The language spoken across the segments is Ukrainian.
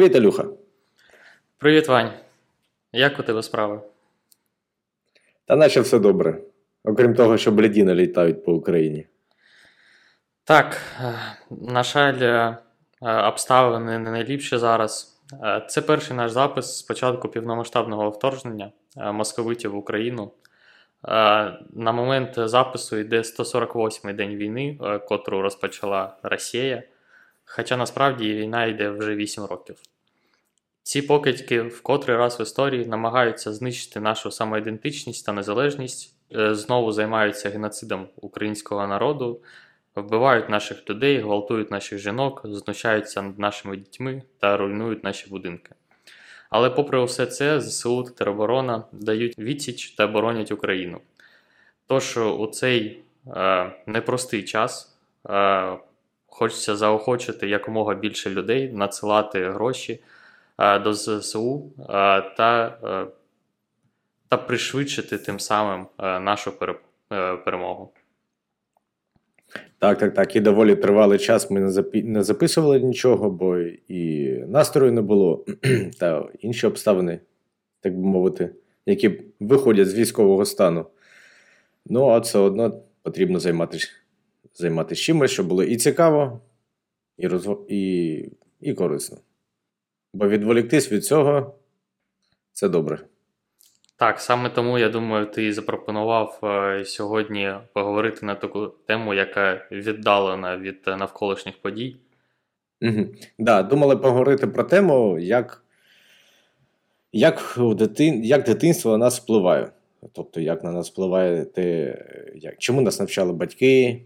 Привіт, Алюха. Привіт, Вань. Як у тебе справи? Та наче все добре. Окрім того, що бліді налітають по Україні. Так, е, на жаль, е, обставини не найліпші зараз. Е, це перший наш запис з початку півномасштабного вторгнення московитів в Україну. На момент запису йде 148-й день війни, котру розпочала Росія. Хоча насправді війна йде вже 8 років. Ці покидьки в котрий раз в історії намагаються знищити нашу самоідентичність та незалежність, е, знову займаються геноцидом українського народу, вбивають наших людей, гвалтують наших жінок, знущаються над нашими дітьми та руйнують наші будинки. Але, попри все це, ЗСУ та тероборона дають відсіч та боронять Україну. Тож у цей е, непростий час е, хочеться заохочити якомога більше людей надсилати гроші. Е, до ЗСУ е, та е, та пришвидшити тим самим нашу перемогу. Так, так, так. І доволі тривалий час ми не записували нічого, бо і настрою не було, та інші обставини, так би мовити, які виходять з військового стану. Ну, а все одно потрібно займатися займатися чимось, щоб було і цікаво, і, розв... і, і корисно. Бо відволіктись від цього це добре. Так, саме тому я думаю, ти запропонував е, сьогодні поговорити на таку тему, яка віддалена від навколишніх подій. Угу. Да, Думали поговорити про тему, як як, дитин, як дитинство на нас впливає. Тобто, як на нас впливає те, як, чому нас навчали батьки,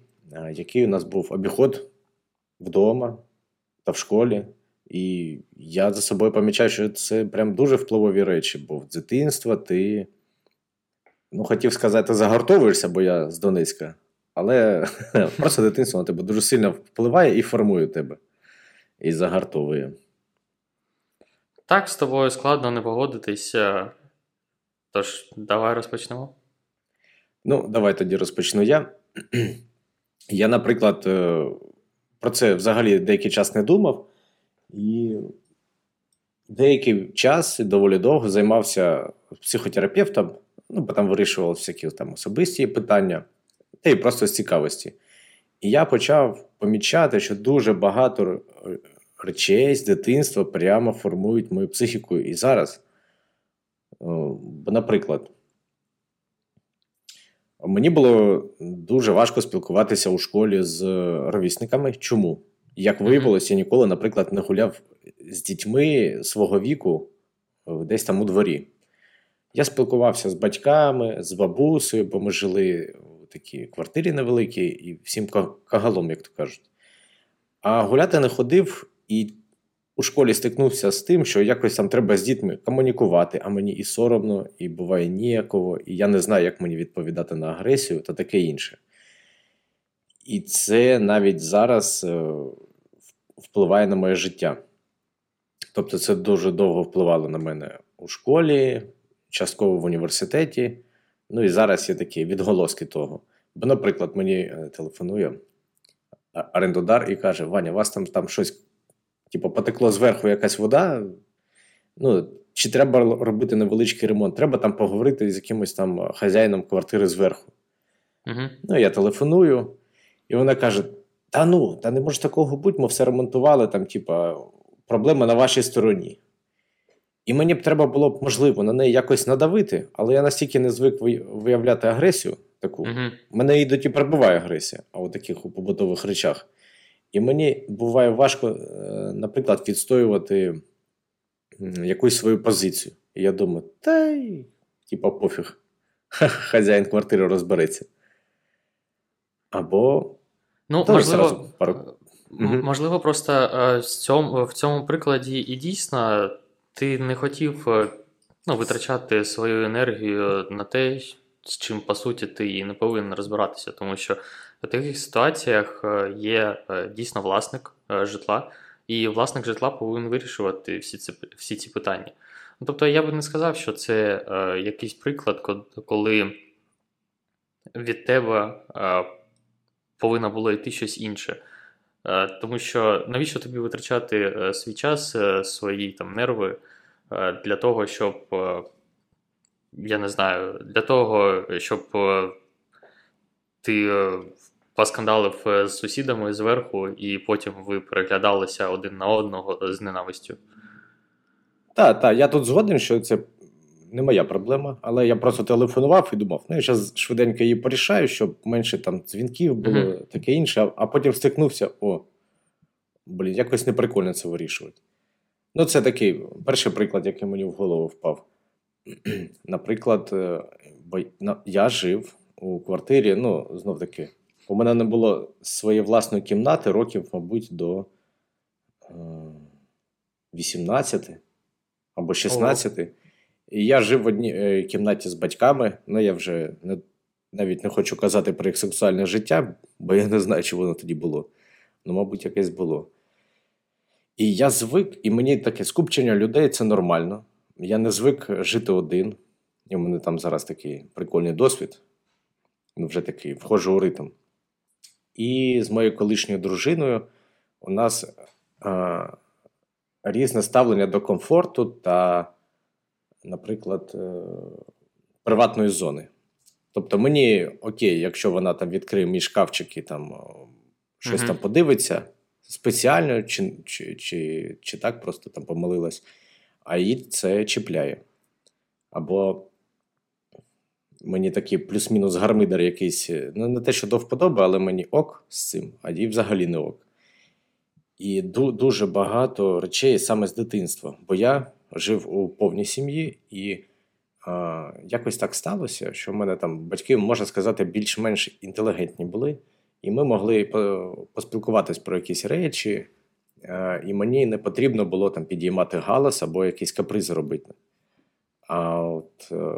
який у нас був обіход вдома та в школі. І я за собою помічаю, що це прям дуже впливові речі, бо в дитинства ти, ну, хотів сказати, загартовуєшся, бо я з Донецька, але просто дитинство на тебе дуже сильно впливає і формує тебе. І загартовує. Так, з тобою складно не погодитися. Тож, давай розпочнемо. Ну, давай тоді розпочну я. Я, наприклад, е, про це взагалі деякий час не думав. І деякий час і доволі довго займався психотерапевтом, ну, бо там вирішував всякі там особисті питання, та й просто з цікавості. І я почав помічати, що дуже багато речей з дитинства прямо формують мою психіку і зараз. Наприклад, мені було дуже важко спілкуватися у школі з ровісниками. Чому? Як виявилося, я ніколи, наприклад, не гуляв з дітьми свого віку десь там у дворі. Я спілкувався з батьками, з бабусею, бо ми жили в такій квартирі невеликій і всім кагалом, як то кажуть. А гуляти не ходив і у школі стикнувся з тим, що якось там треба з дітьми комунікувати, а мені і соромно, і буває ніяково, і я не знаю, як мені відповідати на агресію та таке інше. І це навіть зараз е, впливає на моє життя. Тобто, це дуже довго впливало на мене у школі, частково в університеті. Ну і зараз є такі відголоски того. Бо, наприклад, мені е, телефонує орендодар і каже: Ваня, у вас там там щось типу, потекло зверху якась вода. Ну, Чи треба робити невеличкий ремонт? Треба там поговорити з якимось там хазяїном квартири зверху. Угу. Ну, я телефоную. І вона каже: Та ну, та не може такого бути, ми все ремонтували, там, типа, проблема на вашій стороні. І мені б треба було б, можливо, на неї якось надавити, але я настільки не звик виявляти агресію таку. Uh-huh. Мене іноді прибуває агресія, а у таких у побутових речах. І мені буває важко, е, наприклад, відстоювати якусь свою позицію. І я думаю, та й типа пофіг, хазяїн квартири розбереться. Або ну, можливо, пару... можливо, просто е, в цьому, в цьому прикладі і дійсно ти не хотів е, ну, витрачати свою енергію на те, з чим по суті ти і не повинен розбиратися, тому що в таких ситуаціях е, є дійсно власник житла, і власник житла повинен вирішувати всі ці всі ці питання. Ну, Тобто я би не сказав, що це е, якийсь приклад, коли від тебе повинно було йти щось інше. Е, тому що навіщо тобі витрачати е, свій час, е, свої там нерви для того, щоб я не знаю, для того, щоб ти поскандалив з сусідами зверху, і потім ви переглядалися один на одного з ненавистю. Так, так, я тут згоден, що це не моя проблема, але я просто телефонував і думав, ну я зараз швиденько її порішаю, щоб менше там дзвінків було, mm-hmm. таке інше, а потім стикнувся: о, блін, якось неприкольно це вирішувати. Ну, це такий перший приклад, який мені в голову впав. Наприклад, е, я жив у квартирі, ну, знов таки, у мене не було своєї власної кімнати років, мабуть, до 18 е, або 16. О. І я жив в одній е, кімнаті з батьками. Ну, я вже не, навіть не хочу казати про їх сексуальне життя, бо я не знаю, чи воно тоді було. Ну, мабуть, якесь було. І я звик, і мені таке скупчення людей це нормально. Я не звик жити один. І в мене там зараз такий прикольний досвід. Ну, вже такий вхожу у ритм. І з моєю колишньою дружиною у нас а, різне ставлення до комфорту та наприклад, е, приватної зони. Тобто мені окей, якщо вона там відкриє мій шкафчик і там щось uh-huh. там подивиться спеціально, чи, чи, чи, чи так просто там помилилась, а її це чіпляє. Або мені такий плюс-мінус гармидер якийсь, ну не те, що до вподоби, але мені ок з цим, а їй взагалі не ок. І дуже багато речей саме з дитинства. Бо я жив у повній сім'ї, і а, якось так сталося, що в мене там батьки, можна сказати, більш-менш інтелігентні були, і ми могли поспілкуватись про якісь речі, а, і мені не потрібно було там підіймати галас або якісь капризи робити. А от е,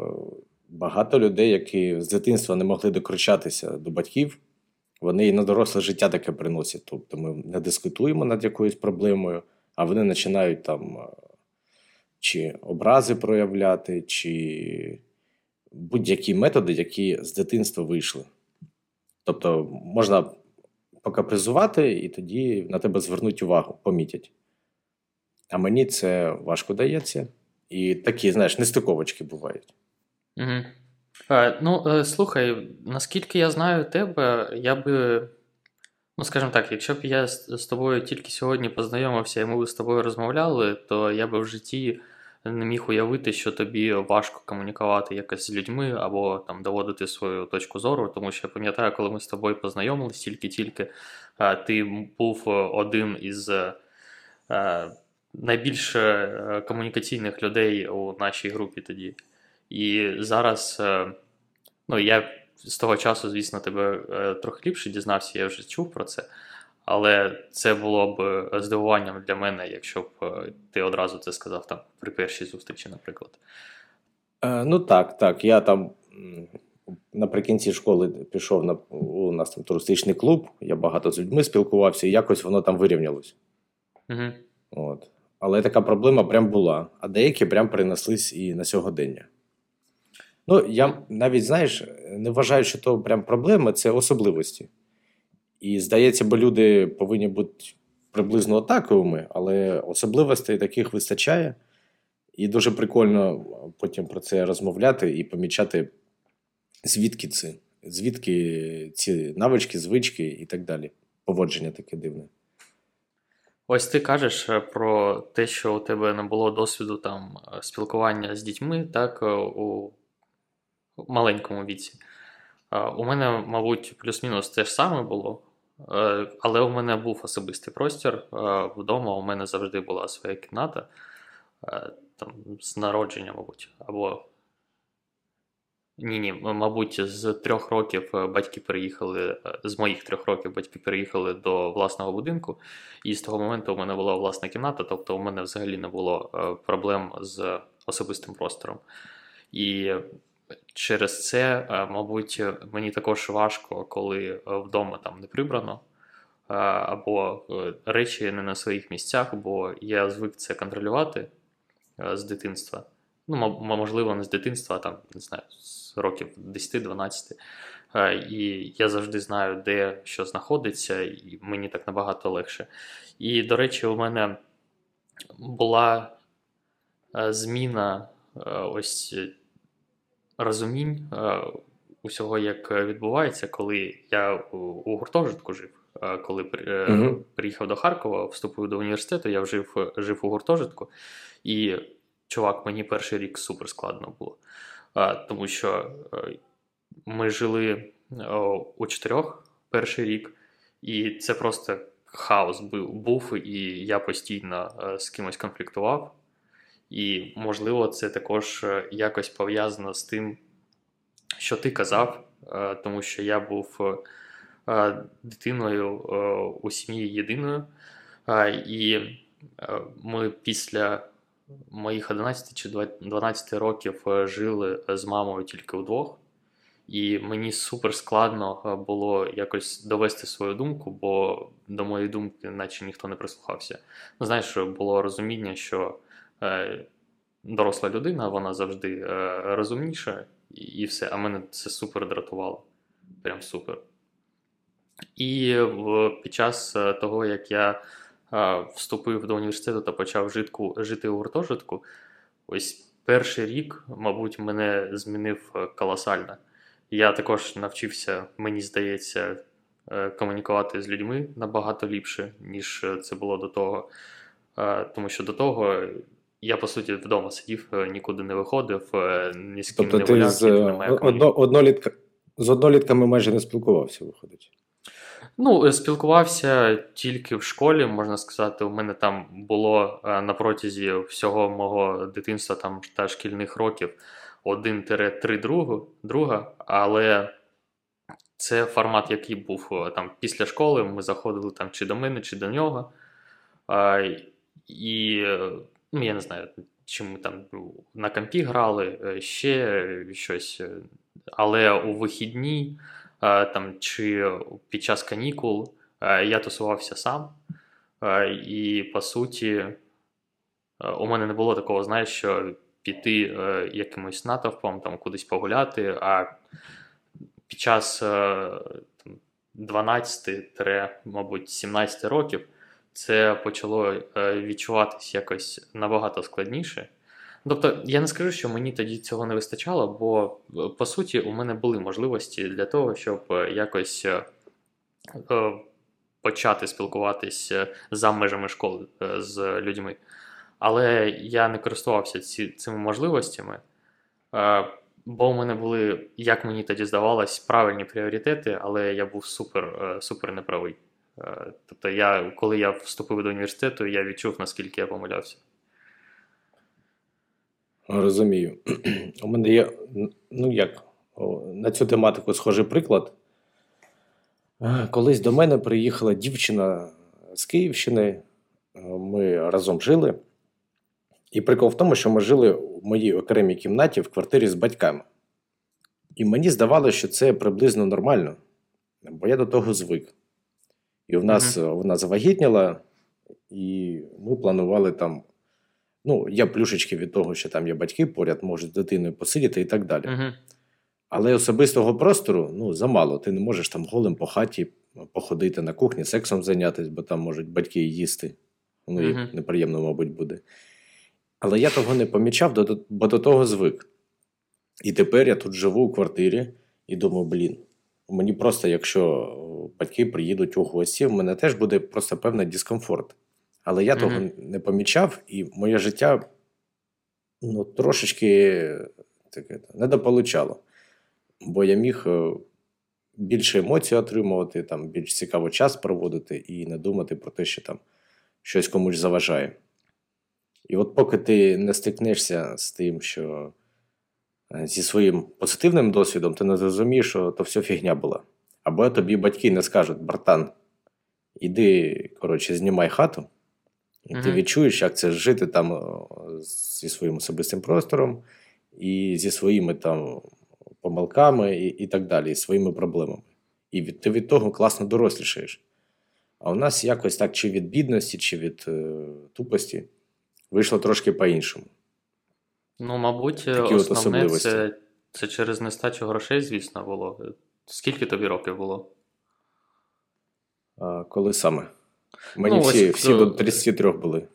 багато людей, які з дитинства не могли докричатися до батьків. Вони і на доросле життя таке приносять. Тобто ми не дискутуємо над якоюсь проблемою, а вони починають там чи образи проявляти, чи будь-які методи, які з дитинства вийшли. Тобто можна покапризувати, і тоді на тебе звернуть увагу, помітять. А мені це важко дається. І такі, знаєш, нестиковочки бувають. Угу. Е, ну, е, слухай, наскільки я знаю тебе, я би. Ну, скажімо так, якщо б я з, тобою тільки сьогодні познайомився і ми б з тобою розмовляли, то я би в житті не міг уявити, що тобі важко комунікувати якось з людьми або там доводити свою точку зору. Тому що я пам'ятаю, коли ми з тобою познайомились тільки-тільки, ти був один із е, найбільш е, комунікаційних людей у нашій групі тоді. І зараз, е, ну я з того часу, звісно, тебе трохи ліпше дізнався, я вже чув про це. Але це було б е, здивуванням для мене, якщо б е, ти одразу це сказав там при першій зустрічі, наприклад. Е, Ну так, так. Я там наприкінці школи пішов на у нас там туристичний клуб, я багато з людьми спілкувався, і якось воно там вирівнялось. Угу. От. Але така проблема прям була, а деякі прям перенеслись і на сьогодення. Ну, я навіть знаєш, не вважаю, що то прям проблема, це особливості. І здається, бо люди повинні бути приблизно отаковими, але особливостей таких вистачає. І дуже прикольно потім про це розмовляти і помічати, звідки це, звідки ці навички, звички і так далі. Поводження таке дивне. Ось ти кажеш е, про те, що у тебе не було досвіду там е, спілкування з дітьми, так, е, у маленькому віці. У мене, мабуть, плюс-мінус те ж саме було. Е, але у мене був особистий простір. Е, вдома у мене завжди була своя кімната, е, там, з народження, мабуть. Або ні, ні, мабуть, з трьох років батьки переїхали, з моїх трьох років батьки переїхали до власного будинку, і з того моменту у мене була власна кімната, тобто у мене взагалі не було проблем з особистим простором. І Через це, е, мабуть, мені також важко, коли е, вдома там не прибрано, е, або речі не на своїх місцях, бо я звик це контролювати з дитинства. Ну, можливо, не з дитинства, а там, не знаю, з років 10-12. Е, і я завжди знаю, де що знаходиться, і мені так набагато легше. І, до речі, у мене була е, зміна е, ось розумінь усього, як відбувається, коли я у гуртожитку жив. Коли uh приїхав до Харкова, вступив до університету, я жив, жив у гуртожитку, і чувак, мені перший рік супер складно було. Тому що ми жили у чотирьох перший рік, і це просто хаос був, і я постійно е, з кимось конфліктував. І, можливо, це також е, якось пов'язано з тим, що ти казав, е, тому що я був дитиною у сім'ї єдиною. І ми після моїх 11 чи 12 років жили з мамою тільки вдвох. І мені супер складно е, було якось довести свою думку, бо до моєї думки, наче ніхто не прислухався. Ну, знаєш, було розуміння, що е, доросла людина, вона завжди е, розумніша, і, все. А мене це супер дратувало. Прям супер. І під час е, того, як я е, вступив до університету та почав житку, жити у гуртожитку, ось перший рік, мабуть, мене змінив е, колосально. Я також навчився, мені здається, е, комунікувати з людьми набагато ліпше, ніж це було до того. Е, тому що до того я, по суті, вдома сидів, е, нікуди не виходив, ні з ким тобто не гуляв, з, одно, однолітка, з однолітками майже не спілкувався, виходить. Ну, спілкувався тільки в школі, можна сказати. У мене там було на протязі всього мого дитинства там та шкільних років. 1-3 другу, друга, але це формат, який був е, там після школи. Ми заходили там чи до мене, чи до нього. І ну, я не знаю, чи ми там на компі грали, е, ще щось. Але у вихідні там, чи під час канікул я тусувався сам. І по суті, у мене не було такого, знаєш, що піти е, якимось натовпом, там кудись погуляти. А під час е, 12, мабуть, 17 років це почало е, відчуватись якось набагато складніше. Тобто, я не скажу, що мені тоді цього не вистачало, бо е, по суті у мене були можливості для того, щоб е, якось почати спілкуватися за межами школи з людьми. Але я не користувався ці, цими можливостями, бо у мене були, як мені тоді здавалось, правильні пріоритети, але я був супер супер неправий. Тобто, я, коли я вступив до університету, я відчув, наскільки я помилявся. Розумію. У мене є, ну як, на цю тематику схожий приклад. Колись до мене приїхала дівчина з Київщини, ми разом жили. І прикол в тому, що ми жили в моїй окремій кімнаті в квартирі з батьками. І мені здавалося, що це приблизно нормально, бо я до того звик. І в нас uh-huh. вона завагітніла, і ми планували там. Ну, я плюшечки від того, що там є батьки поряд, можуть з дитиною посидіти і так далі. Uh-huh. Але особистого простору ну, замало. Ти не можеш там голим по хаті походити на кухні, сексом зайнятися, бо там можуть батьки їсти. Ну, uh-huh. неприємно, мабуть, буде. Але я того не помічав, бо до того звик. І тепер я тут живу у квартирі і думаю, блін, мені просто, якщо батьки приїдуть у гості, в мене теж буде просто певний дискомфорт. Але я mm-hmm. того не помічав, і моє життя ну, трошечки таке недополучало. Бо я міг е, більше емоцій отримувати, там, більш цікаво час проводити і не думати про те, що там щось комусь заважає. І от поки ти не стикнешся з тим, що е, зі своїм позитивним досвідом ти не зрозумієш, що то все фігня була. Або тобі батьки не скажуть, братан, іди, коротше, знімай хату, і mm ти відчуєш, як це жити там зі своїм особистим простором, і зі своїми там помилками, і і так далі, і своїми проблемами. І від, ти від того класно дорослішаєш. А у нас якось так, чи від бідності, чи від е, тупості вийшло трошки по-іншому. Ну, мабуть, Такі основне це це через нестачу грошей, звісно, було. Скільки тобі років було? А, коли саме? Мені Ну, всі, ось, всі е, до 33 були.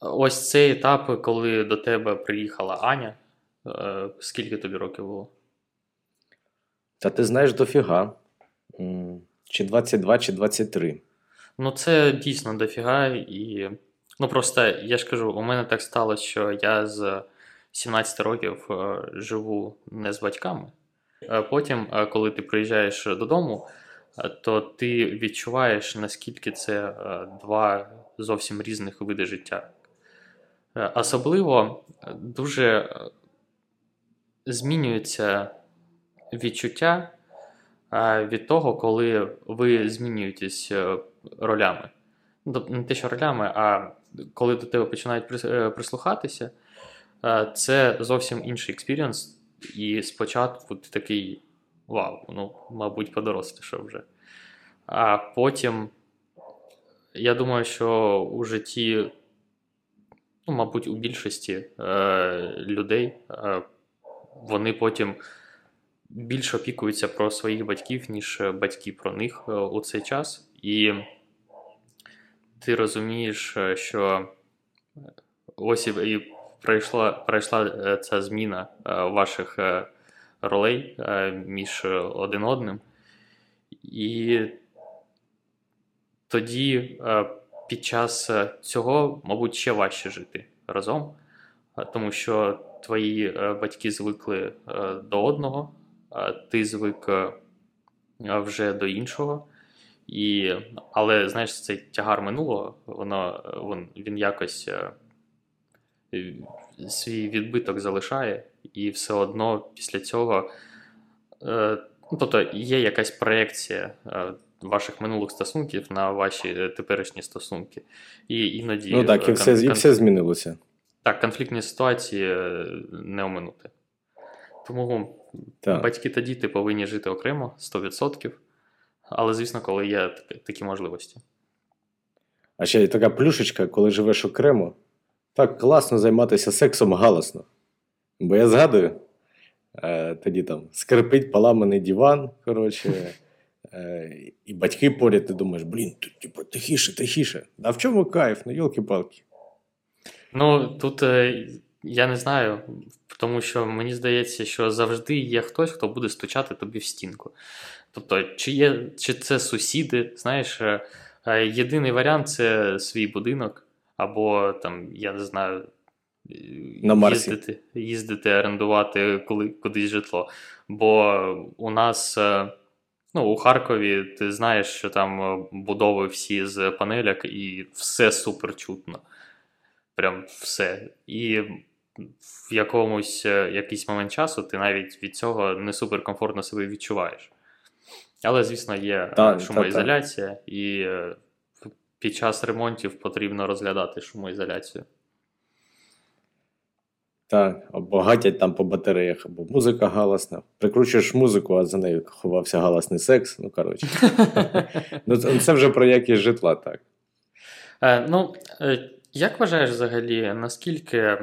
Ось цей етап, коли до тебе приїхала Аня. е, Скільки тобі років було? Та ти знаєш дофіга. Чи 22, чи 23. Ну, це дійсно дофіга, і. Ну, просто я ж кажу, у мене так сталося, що я з 17 років е, живу не з батьками. Е, Потім, е, коли ти приїжджаєш додому, то ти відчуваєш, наскільки це два зовсім різних види життя. Особливо дуже змінюється відчуття від того, коли ви змінюєтесь ролями. Ну, тобто не те, що ролями, а коли до тебе починають прислухатися, це зовсім інший experience. І спочатку ти такий вау, ну, мабуть, подорослішав вже. А потім, я думаю, що у житті, ну, мабуть, у більшості е, людей е, вони потім більше опікуються про своїх батьків, ніж батьки про них е, у цей час. І ти розумієш, е, що ось і пройшла, пройшла е, ця зміна е, ваших е, ролей між один одним. І тоді під час цього, мабуть, ще важче жити разом, тому що твої батьки звикли до одного, ти звик вже до іншого. І, але знаєш, цей тягар минулого, воно, він, він якось свій відбиток залишає, і все одно після цього. Е, ну, тобто є якась проекція е, ваших минулих стосунків на ваші теперішні стосунки. І іноді Ну так, і е, все, кон- і все змінилося. так, конфліктні ситуації не оминути. Тому Так. батьки та діти повинні жити окремо 100%. Але, звісно, коли є такі можливості. А ще й така плюшечка, коли живеш окремо, так класно займатися сексом галасно. Бо я згадую, е, тоді там скрипить поламаний диван, коротше, е, і батьки поряд, ти думаєш, блін, тут типу, тихіше, тихіше. А в чому кайф? Ну, йолки-палки. Ну, тут е, я не знаю, тому що мені здається, що завжди є хтось, хто буде стучати тобі в стінку. Тобто, чи є, чи це сусіди, знаєш, е, е, єдиний варіант це свій будинок, або там, я не знаю, е, На Марсі. їздити, їздити, орендувати коли, кудись житло. Бо у нас. е, Ну, у Харкові ти знаєш, що там е, будови всі з панеляк, і все супер чутно. Прям все. І в якомусь якийсь момент часу ти навіть від цього не суперкомфортно себе відчуваєш. Але, звісно, є Та- шумоізоляція, і е, під час ремонтів потрібно розглядати шумоізоляцію. Так, або гатять там по батареях, або музика галасна. Прикручуєш музику, а за нею ховався галасний секс. Ну, коротше. Ну, це, вже про якість житла, так. Е, Ну, е, як вважаєш взагалі, наскільки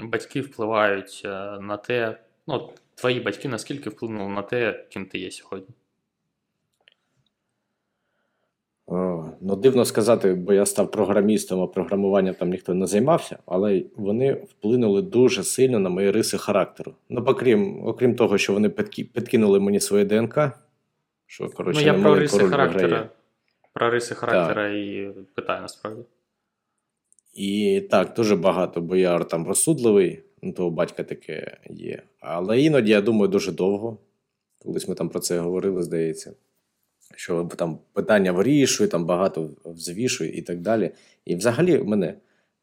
батьки впливають е, на те, ну, твої батьки наскільки вплинули на те, ким ти є сьогодні? О, ну, дивно сказати, бо я став програмістом, а програмуванням там ніхто не займався, але вони вплинули дуже сильно на мої риси характеру. Ну, окрім, окрім того, що вони підки- підкинули мені своє ДНК, що, коротше, ну, я про риси характера. відграє. Про риси характера і питаю насправді. І так, дуже багато, бо я там розсудливий, ну, того батька таке є. Але іноді, я думаю, дуже довго. Колись ми там про це говорили, здається. Що там питання вирішую, там багато взвішую і так далі. І взагалі мене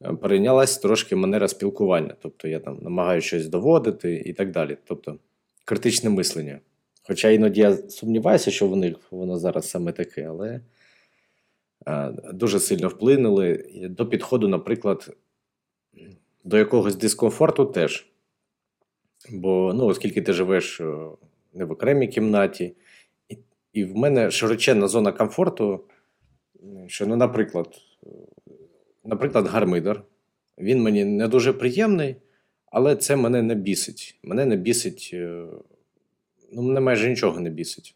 е, перейнялась трошки манера спілкування. Тобто я там намагаюся щось доводити і так далі. Тобто критичне мислення. Хоча іноді я сумніваюся, що в них воно зараз саме таке, але е, дуже сильно вплинули до підходу, наприклад, до якогось дискомфорту теж. Бо, ну, оскільки ти живеш е, не в окремій кімнаті, і, в мене широченна зона комфорту, що, ну, наприклад, наприклад, гармидар. Він мені не дуже приємний, Але це мене не бісить. Мене не бісить, е, ну, мене майже нічого не бісить.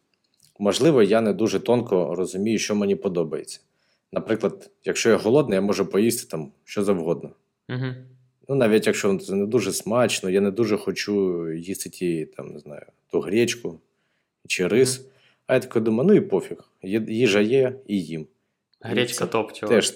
Можливо, я не дуже тонко розумію, що мені подобається. Наприклад, якщо я голодний, я можу поїсти там що завгодно. Угу. Ну, навіть якщо це не дуже смачно, я не дуже хочу їсти ті, там, не знаю, ту гречку чи рис. Mm-hmm. А я такий думаю, ну і пофіг. Їжа є і їм. Гречка топ. Теж.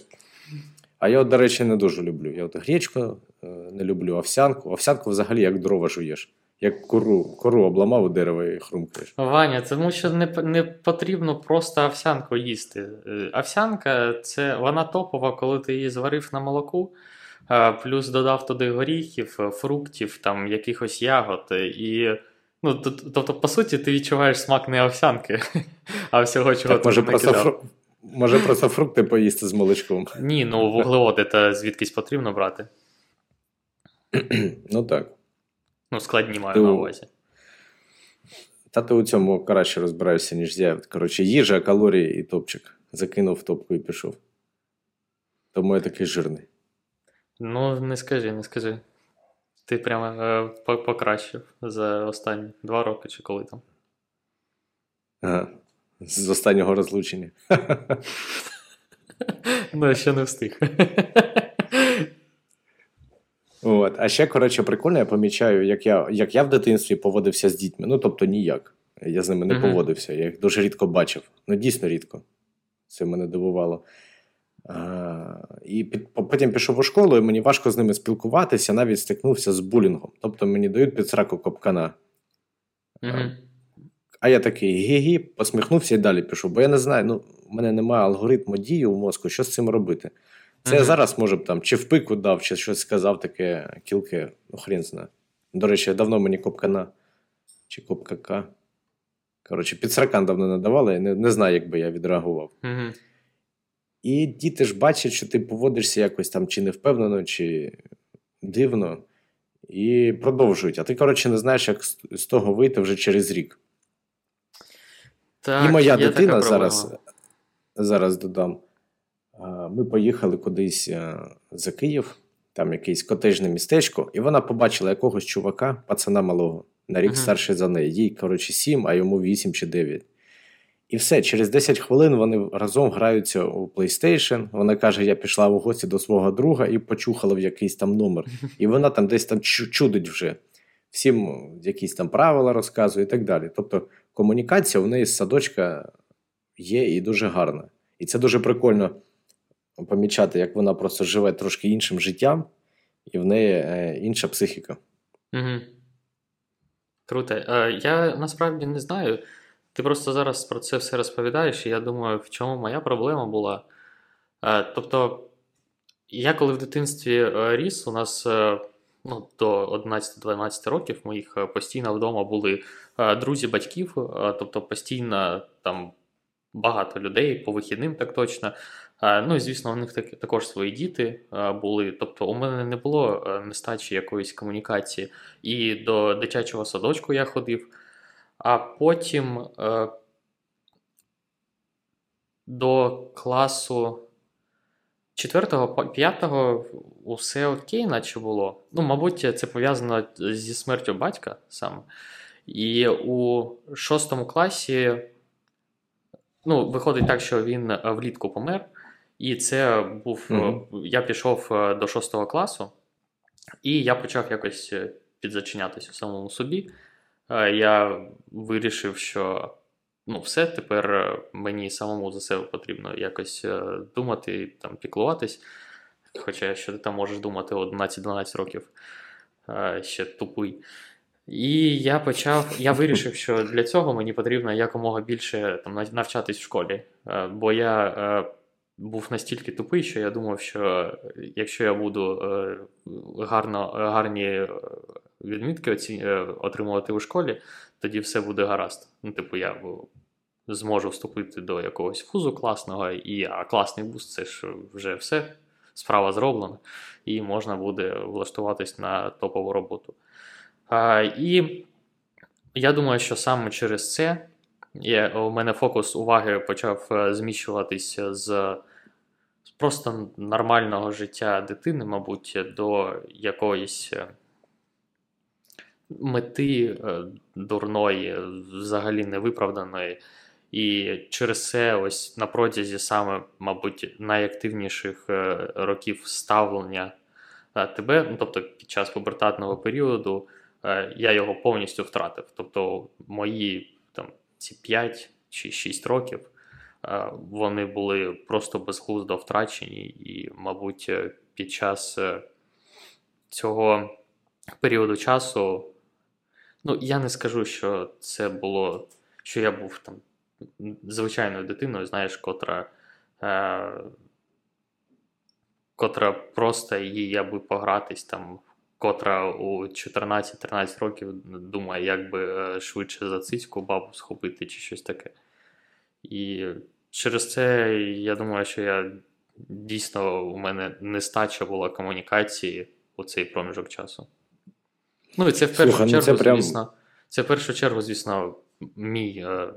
А я, от, до речі, не дуже люблю. Я от гречку е, не люблю, овсянку. Овсянку взагалі як дрова жуєш. Як кору кору обламав у дерево і хрумкаєш. Ваня, тому що не не потрібно просто овсянку їсти. Е, овсянка це вона топова, коли ти її зварив на молоку, плюс додав туди горіхів, фруктів, там якихось ягод. і... Ну, Тобто, по суті, ти відчуваєш смак не овсянки, а всього, чого так, ти може просто фру... Може просто фрукти поїсти з молочком. Ні, ну вуглеводи це звідкись потрібно брати. Ну так. Ну, складні маю ти... на увазі. Та ти у цьому краще розбираєшся, ніж я. Коротше, їжа, калорії і топчик. Закинув в топку і пішов. Тому я такий жирний. Ну, не скажи, не скажи. Ти прямо е, покращив за останні два роки чи коли там. Ага. З останнього розлучення. Ну, ще не встиг. От. А ще, коротше, прикольно, я помічаю, як я як я в дитинстві поводився з дітьми. Ну, тобто ніяк. Я з ними не uh-huh. поводився. Я їх дуже рідко бачив. Ну, дійсно рідко. Це мене дивувало. І потім пішов у школу, і мені важко з ними спілкуватися, навіть стикнувся з булінгом. Тобто мені дають під сраку копкана. Uh-huh. А я такий гі-гі, посміхнувся і далі пішов. Бо я не знаю, ну, у мене немає алгоритму дії у мозку, що з цим робити. Це uh-huh. я зараз може б там чи в пику дав, чи щось сказав таке кілке, ну хрін знає. До речі, давно мені копкана чи копкака. Коротше, під сракан давно не давали, я не, не знаю, як би я відреагував. Uh-huh. І діти ж бачать, що ти поводишся якось там чи невпевнено, чи дивно, і продовжують. А ти, коротше, не знаєш, як з того вийти вже через рік. Так, І моя дитина зараз зараз додам. Ми поїхали кудись за Київ, там якесь котежне містечко, і вона побачила якогось чувака, пацана малого, на рік uh-huh. старший за неї. Їй, коротше, 7, а йому 8 чи 9. І все, через 10 хвилин вони разом граються у PlayStation. Вона каже: Я пішла у гості до свого друга і почухала в якийсь там номер. І вона там десь там чудить вже. Всім якісь там правила розказує і так далі. Тобто комунікація у неї з садочка є і дуже гарна. І це дуже прикольно помічати, як вона просто живе трошки іншим життям, і в неї е, інша психіка. Угу. Круто. Е, я насправді не знаю. Ти просто зараз про це все розповідаєш, і я думаю, в чому моя проблема була. Е, тобто, я коли в дитинстві е, ріс, у нас е, ну, до 11-12 років моїх постійно вдома були друзі батьків, тобто постійно там багато людей по вихідним, так точно. Ну і звісно, у них також свої діти були. Тобто, у мене не було нестачі якоїсь комунікації. І до дитячого садочку я ходив. А потім е, до класу 4-5 усе окей, наче було. Ну, мабуть, це пов'язано зі смертю батька саме. І у 6 класі, ну, виходить так, що він влітку помер. І це був. Mm-hmm. Я пішов е, до 6 класу, і я почав якось е, підзачинятися самому собі я вирішив, що ну, все, тепер е, мені самому за себе потрібно якось е, думати, там, піклуватись. Хоча що ти там можеш думати 11-12 років ще тупий. І я почав, я вирішив, що для цього мені потрібно якомога більше там, навчатись в школі. Е, бо я був настільки тупий, що я думав, що якщо я буду гарно, гарні відмітки оці... Е, отримувати у школі, тоді все буде гаразд. Ну, типу, я зможу вступити до якогось вузу класного, і а класний вуз це ж вже все, справа зроблена, і можна буде влаштуватись на топову роботу. А, І я думаю, що саме через це я, у мене фокус уваги почав е, зміщуватися з. Просто нормального життя дитини, мабуть, до якоїсь е, мети е, дурної, взагалі невиправданої. І через це ось на протязі саме, мабуть, найактивніших е, років ставлення е, тебе, ну, тобто під час пубертатного періоду, я його повністю втратив. Тобто мої там ці 5 чи 6 років вони були просто безглуздо втрачені, і, мабуть, під час цього періоду часу Ну, я не скажу, що це було, що я був там звичайною дитиною, знаєш, котра. Е, Котра просто її я би погратись там, котра у 14-13 років думає, як би е, швидше за цицьку бабу схопити чи щось таке. І через це я думаю, що я дійсно у мене нестача була комунікації у цей проміжок часу. Ну і це в першу Слуха, чергу, ну це прям... звісно, це в першу чергу, звісно, мій е,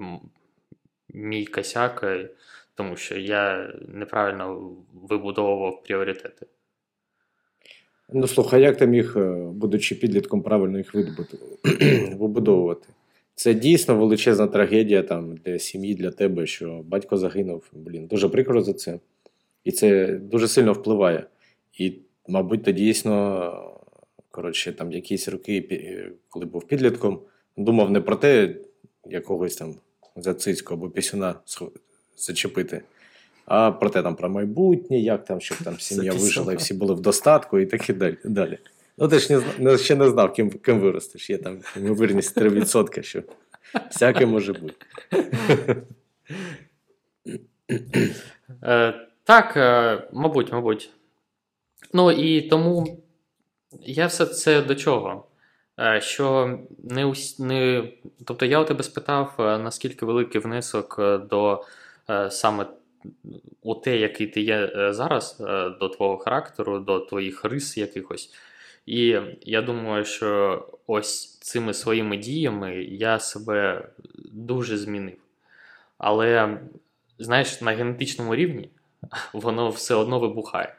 мій косяк, е, тому що я неправильно вибудовував пріоритети. Ну, слухай, як ти міг, е, будучи підлітком, правильно їх вибудовувати? Це дійсно величезна трагедія там для сім'ї, для тебе, що батько загинув. Блін, дуже прикро за це. І це дуже сильно впливає. І, мабуть, то дійсно коротше, там якісь роки, коли був підлітком, думав не про те, якогось там зацицьку або пісюна зачепити, а про те, там про майбутнє, як там, щоб там сім'я вижила і всі були в достатку, і так і далі. Ну, ти ж не, ще не знав, ким ким виростеш. Є там ймовірність 3%, що всяке може бути. Е, Так, е, мабуть, мабуть. Ну і тому я все це до чого? Е, що не ус... не... Тобто я у тебе спитав, е, наскільки великий внесок е, до саме у те, який ти є зараз, до твого характеру, до твоїх рис якихось. І я думаю, що ось цими своїми діями я себе дуже змінив. Але, знаєш, на генетичному рівні воно все одно вибухає.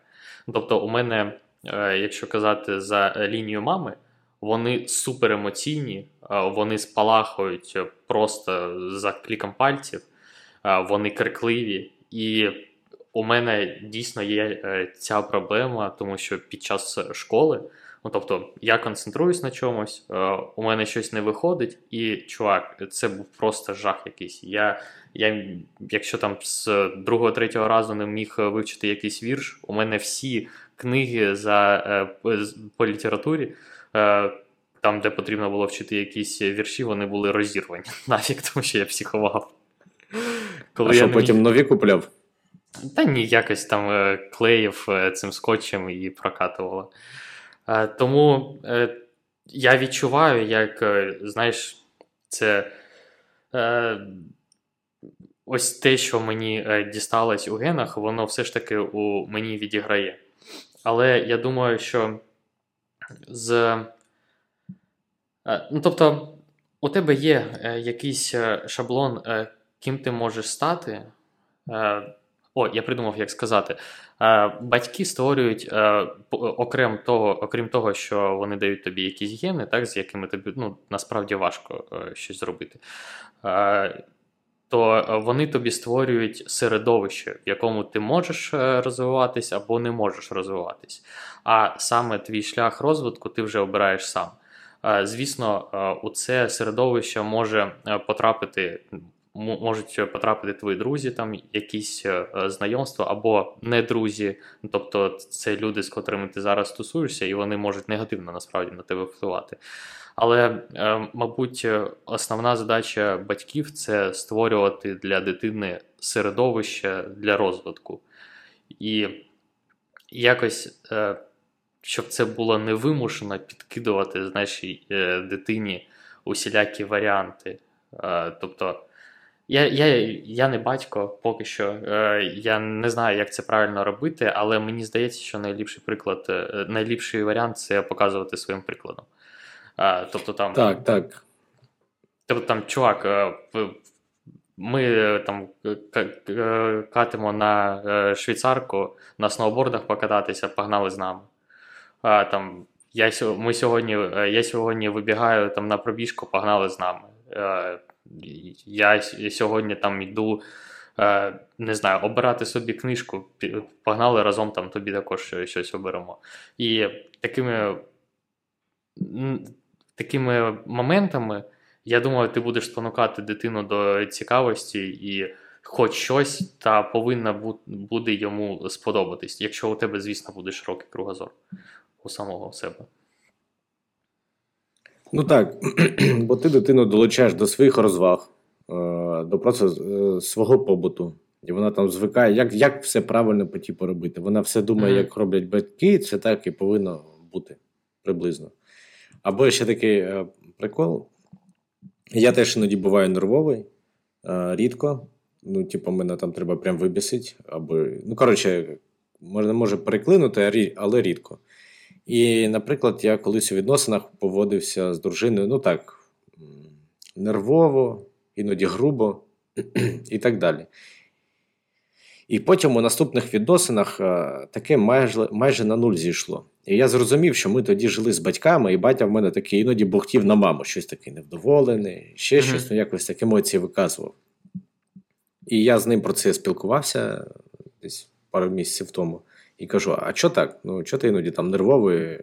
Тобто, у мене якщо казати за лінію мами, вони супер емоційні, е, вони спалахують просто за кліком пальців, е, вони крикливі. І у мене дійсно є ця проблема, тому що під час школи, ну тобто, я концентруюсь на чомусь, у мене щось не виходить, і чувак, це був просто жах якийсь. Я, я Якщо там з другого-третього разу не міг вивчити якийсь вірш, у мене всі книги за, е, по літературі, е, там, де потрібно було вчити якісь вірші, вони були розірвані. Нафіг, тому що я психував. Коли а що, міг... потім нові купляв? Та ні, якось там е, клеїв цим скотчем і прокатувало. Тому я відчуваю, як, знаєш, це. Ось те, що мені дісталось у генах, воно все ж таки у мені відіграє. Але я думаю, що з. Е, ну, тобто, у тебе є е, якийсь е, шаблон, ким ти можеш стати. О, я придумав, як сказати. Батьки створюють, окрім того, окрім того, що вони дають тобі якісь гени, так, з якими тобі ну, насправді важко щось зробити то е, вони тобі створюють середовище, в якому ти можеш е, розвиватись або не можеш розвиватись. А саме твій шлях розвитку ти вже обираєш сам. Е, звісно, у це середовище може потрапити. Можуть потрапити твої друзі, там якісь знайомства або не друзі, тобто це люди, з котрими ти зараз стосуєшся, і вони можуть негативно насправді на тебе впливати. Але, е, мабуть, основна задача батьків це створювати для дитини середовище для розвитку. І якось, е, щоб це було невимушено, підкидувати нашій е, дитині усілякі варіанти. Тобто, я я, я не батько поки що, я не знаю, як це правильно робити, але мені здається, що найліпший приклад, найліпший варіант це показувати своїм прикладом. А, Тобто там. Так, так. Тобто там, чувак, е, ми е, там е, катимо на швейцарку, на сноубордах покататися, погнали з нами. А, там я ми сьогодні, е, я сьогодні вибігаю там на пробіжку, погнали з нами. Я сьогодні там йду, е, не знаю, обирати собі книжку, погнали разом там тобі також щось оберемо. І такими такими моментами, я думаю, ти будеш спонукати дитину до цікавості і хоч щось та повинна буде йому сподобатись, якщо у тебе, звісно, буде широкий кругозор у самого себе. Ну так, бо ти дитину долучаєш до своїх розваг, е, до просто е, свого побуту. І вона там звикає, як як все правильно по типу робити. Вона все думає, mm-hmm. як роблять батьки, це так і повинно бути приблизно. Або ще такий е, прикол. Я теж іноді буваю нервовий, рідко. Ну, типу, мене там треба прям вибісити, аби. Ну, коротше, можна може переклинути, але рідко. І, наприклад, я колись у відносинах поводився з дружиною, ну так, нервово, іноді грубо і так далі. І потім у наступних відносинах таке майже майже на нуль зійшло. І я зрозумів, що ми тоді жили з батьками, і батя в мене такий іноді бухтів на маму, щось таке невдоволене, ще mm-hmm. щось, ну якось так емоції виказував. І я з ним про це спілкувався десь пару місяців тому. І кажу: а що так? Ну, що ти іноді там нервовий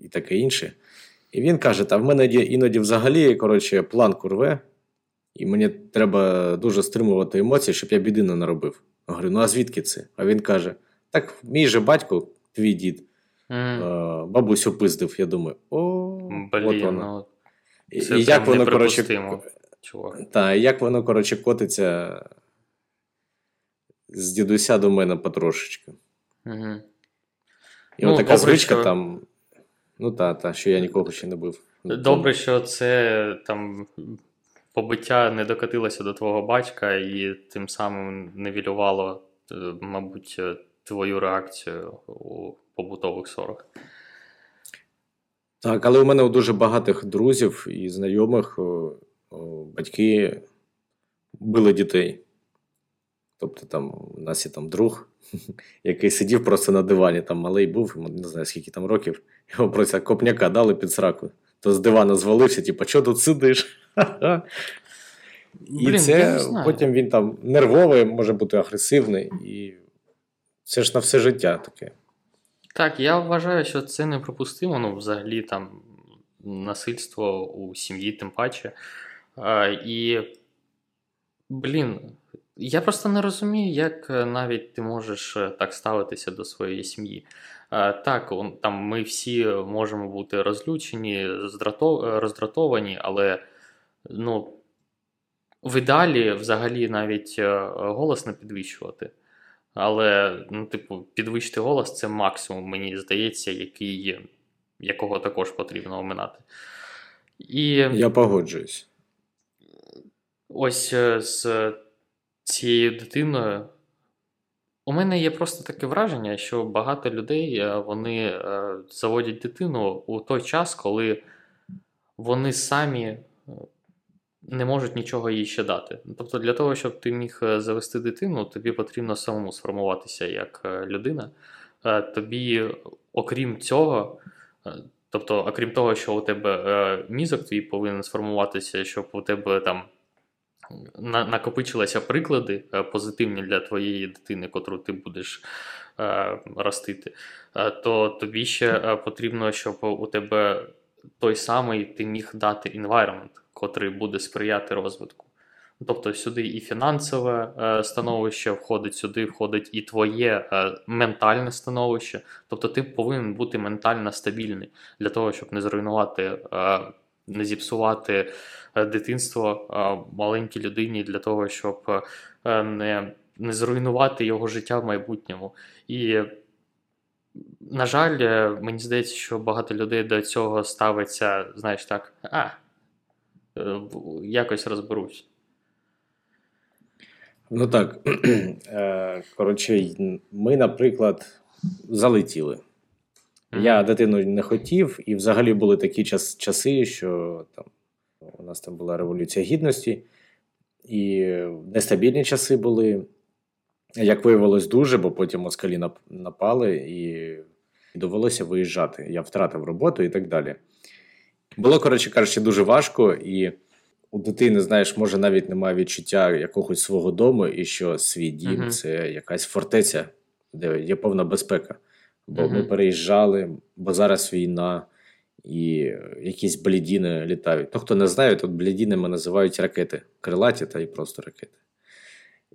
і таке інше. І він каже: та в мене іноді взагалі коротше, план курве, і мені треба дуже стримувати емоції, щоб я біди не наробив. Я говорю, ну а звідки це? А він каже: Так, мій же батько, твій дід, mm. бабусю пиздив. Я думаю, о, Блін, от воно. Ну, це і як воно, коротше, та, як воно, коротше, котиться з дідуся до мене потрошечки. Угу. І ну, така звичка що... там. Ну та, та, що я нікого ще не бив. Добре, що це там побиття не докотилося до твого батька, і тим самим невілювало, е, мабуть, е, твою реакцію у побутових ссорах. Так, але у мене у дуже багатих друзів і знайомих батьки били дітей. Тобто, там у нас є там друг, який сидів просто на дивані, там малий був, не знаю, скільки там років, його просто копняка дали під сраку. То з дивана звалився, типу, що тут сидиш? І Блін, це потім він там нервовий, може бути агресивний, і це ж на все життя таке. Так, я вважаю, що це неприпустимо, ну, взагалі там насильство у сім'ї, тим паче. А, І, блін, я просто не розумію, як е, навіть ти можеш е, так ставитися до своєї сім'ї. Так, там ми всі можемо бути розлючені, роздратовані, але ну, в ідеалі взагалі навіть е, голос не підвищувати. Але, ну, типу, підвищити голос це максимум, мені здається, який, якого також потрібно оминати. І Я погоджуюсь. Ось з цією дитиною. У мене є просто таке враження, що багато людей е, вони е, заводять дитину у той час, коли вони самі е, не можуть нічого їй ще дати. Тобто, для того, щоб ти міг завести дитину, тобі потрібно самому сформуватися як людина. Тобі, окрім цього, тобто, окрім того, що у тебе мізок твій повинен сформуватися, щоб у тебе там накопичилися приклади е, позитивні для твоєї дитини, котру ти будеш е, ростити, е, то тобі ще потрібно, щоб у тебе той самий ти міг дати environment, котрий буде сприяти розвитку. Тобто сюди і фінансове е, становище входить, сюди входить і твоє е, ментальне становище. Тобто ти повинен бути ментально стабільний для того, щоб не зруйнувати, е, не зіпсувати Е, дитинство е, маленькій людині для того, щоб е, не не зруйнувати його життя в майбутньому. І, на жаль, мені здається, що багато людей до цього ставиться, знаєш так, а, якось розберусь. Ну так. Коротше, ми, наприклад, залетіли. Mm-hmm. Я дитину не хотів, і взагалі були такі час, часи, що там у нас там була Революція Гідності, і нестабільні часи були. Як виявилось, дуже, бо потім москалі напали, і Довелося виїжджати. Я втратив роботу і так далі. Було, коротше кажучи, дуже важко, і у дитини, знаєш, може навіть немає відчуття якогось свого дому, і що свій дім Мгм. це якась фортеця, де є повна безпека. Бо ми переїжджали, бо зараз війна, і якісь блідіни літають. Ну, хто не знає, тут блідінами називають ракети, крилаті та і просто ракети.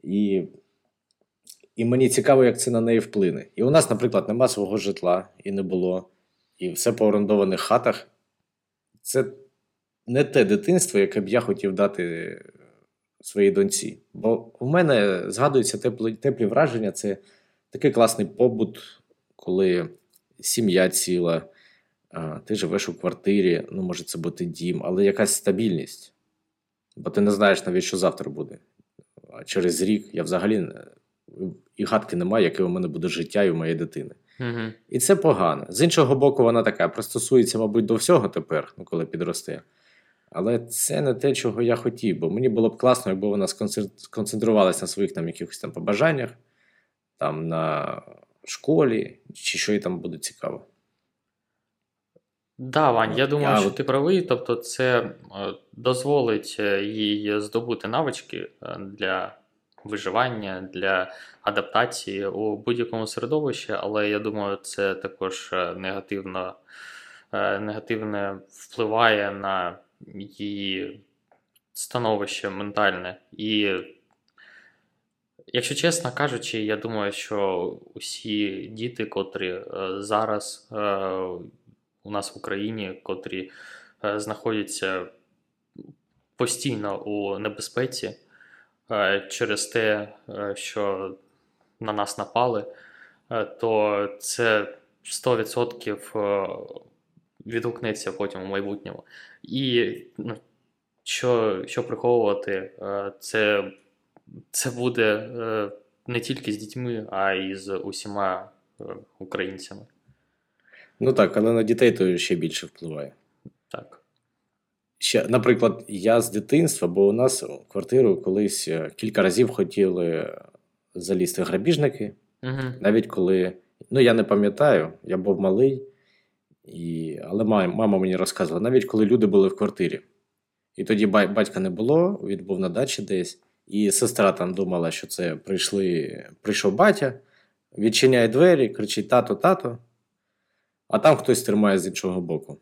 І, і мені цікаво, як це на неї вплине. І у нас, наприклад, нема свого житла і не було, і все по орендованих хатах. Це не те дитинство, яке б я хотів дати своїй доньці. Бо в мене згадуються теплі, теплі враження. Це такий класний побут, коли сім'я ціла, ти живеш у квартирі, ну, може, це бути дім, але якась стабільність. Бо ти не знаєш навіть, що завтра буде. А через рік я взагалі і гадки немає, яке у мене буде життя і у моєї дитини. Угу. І це погано. З іншого боку, вона така пристосується, мабуть, до всього тепер, ну, коли підросте. Але це не те, чого я хотів, бо мені було б класно, якби вона сконцентрувалася на своїх там якихось там побажаннях, там на школі, чи що їй там буде цікаво. Да, Вань, я думаю, Я що ти правий. Тобто, це е, дозволить е, їй здобути навички е, для виживання, для адаптації у будь-якому середовищі, але я думаю, це також негативно, негативно впливає на її становище ментальне. І, якщо чесно кажучи, я думаю, що усі діти, котрі е, зараз е, у нас в Україні, котрі е, знаходяться постійно у небезпеці через те, що на нас напали, то це 100% е, відгукнеться потім у майбутньому. І ну, що, що приховувати, це, це буде е, не тільки з дітьми, а й з усіма е, українцями. Ну так, але на дітей то ще більше впливає. Так. Ще, наприклад, я з дитинства, бо у нас в квартиру колись е, кілька разів хотіли залізти грабіжники, Угу. навіть коли. Ну, я не пам'ятаю, я був малий, і... але мама мені розказувала, навіть коли люди були в квартирі. І тоді батька не було, він був на дачі десь, і сестра там думала, що це прийшли, прийшов батя, відчиняє двері, кричить тато, тато, а там хтось тримає з іншого боку.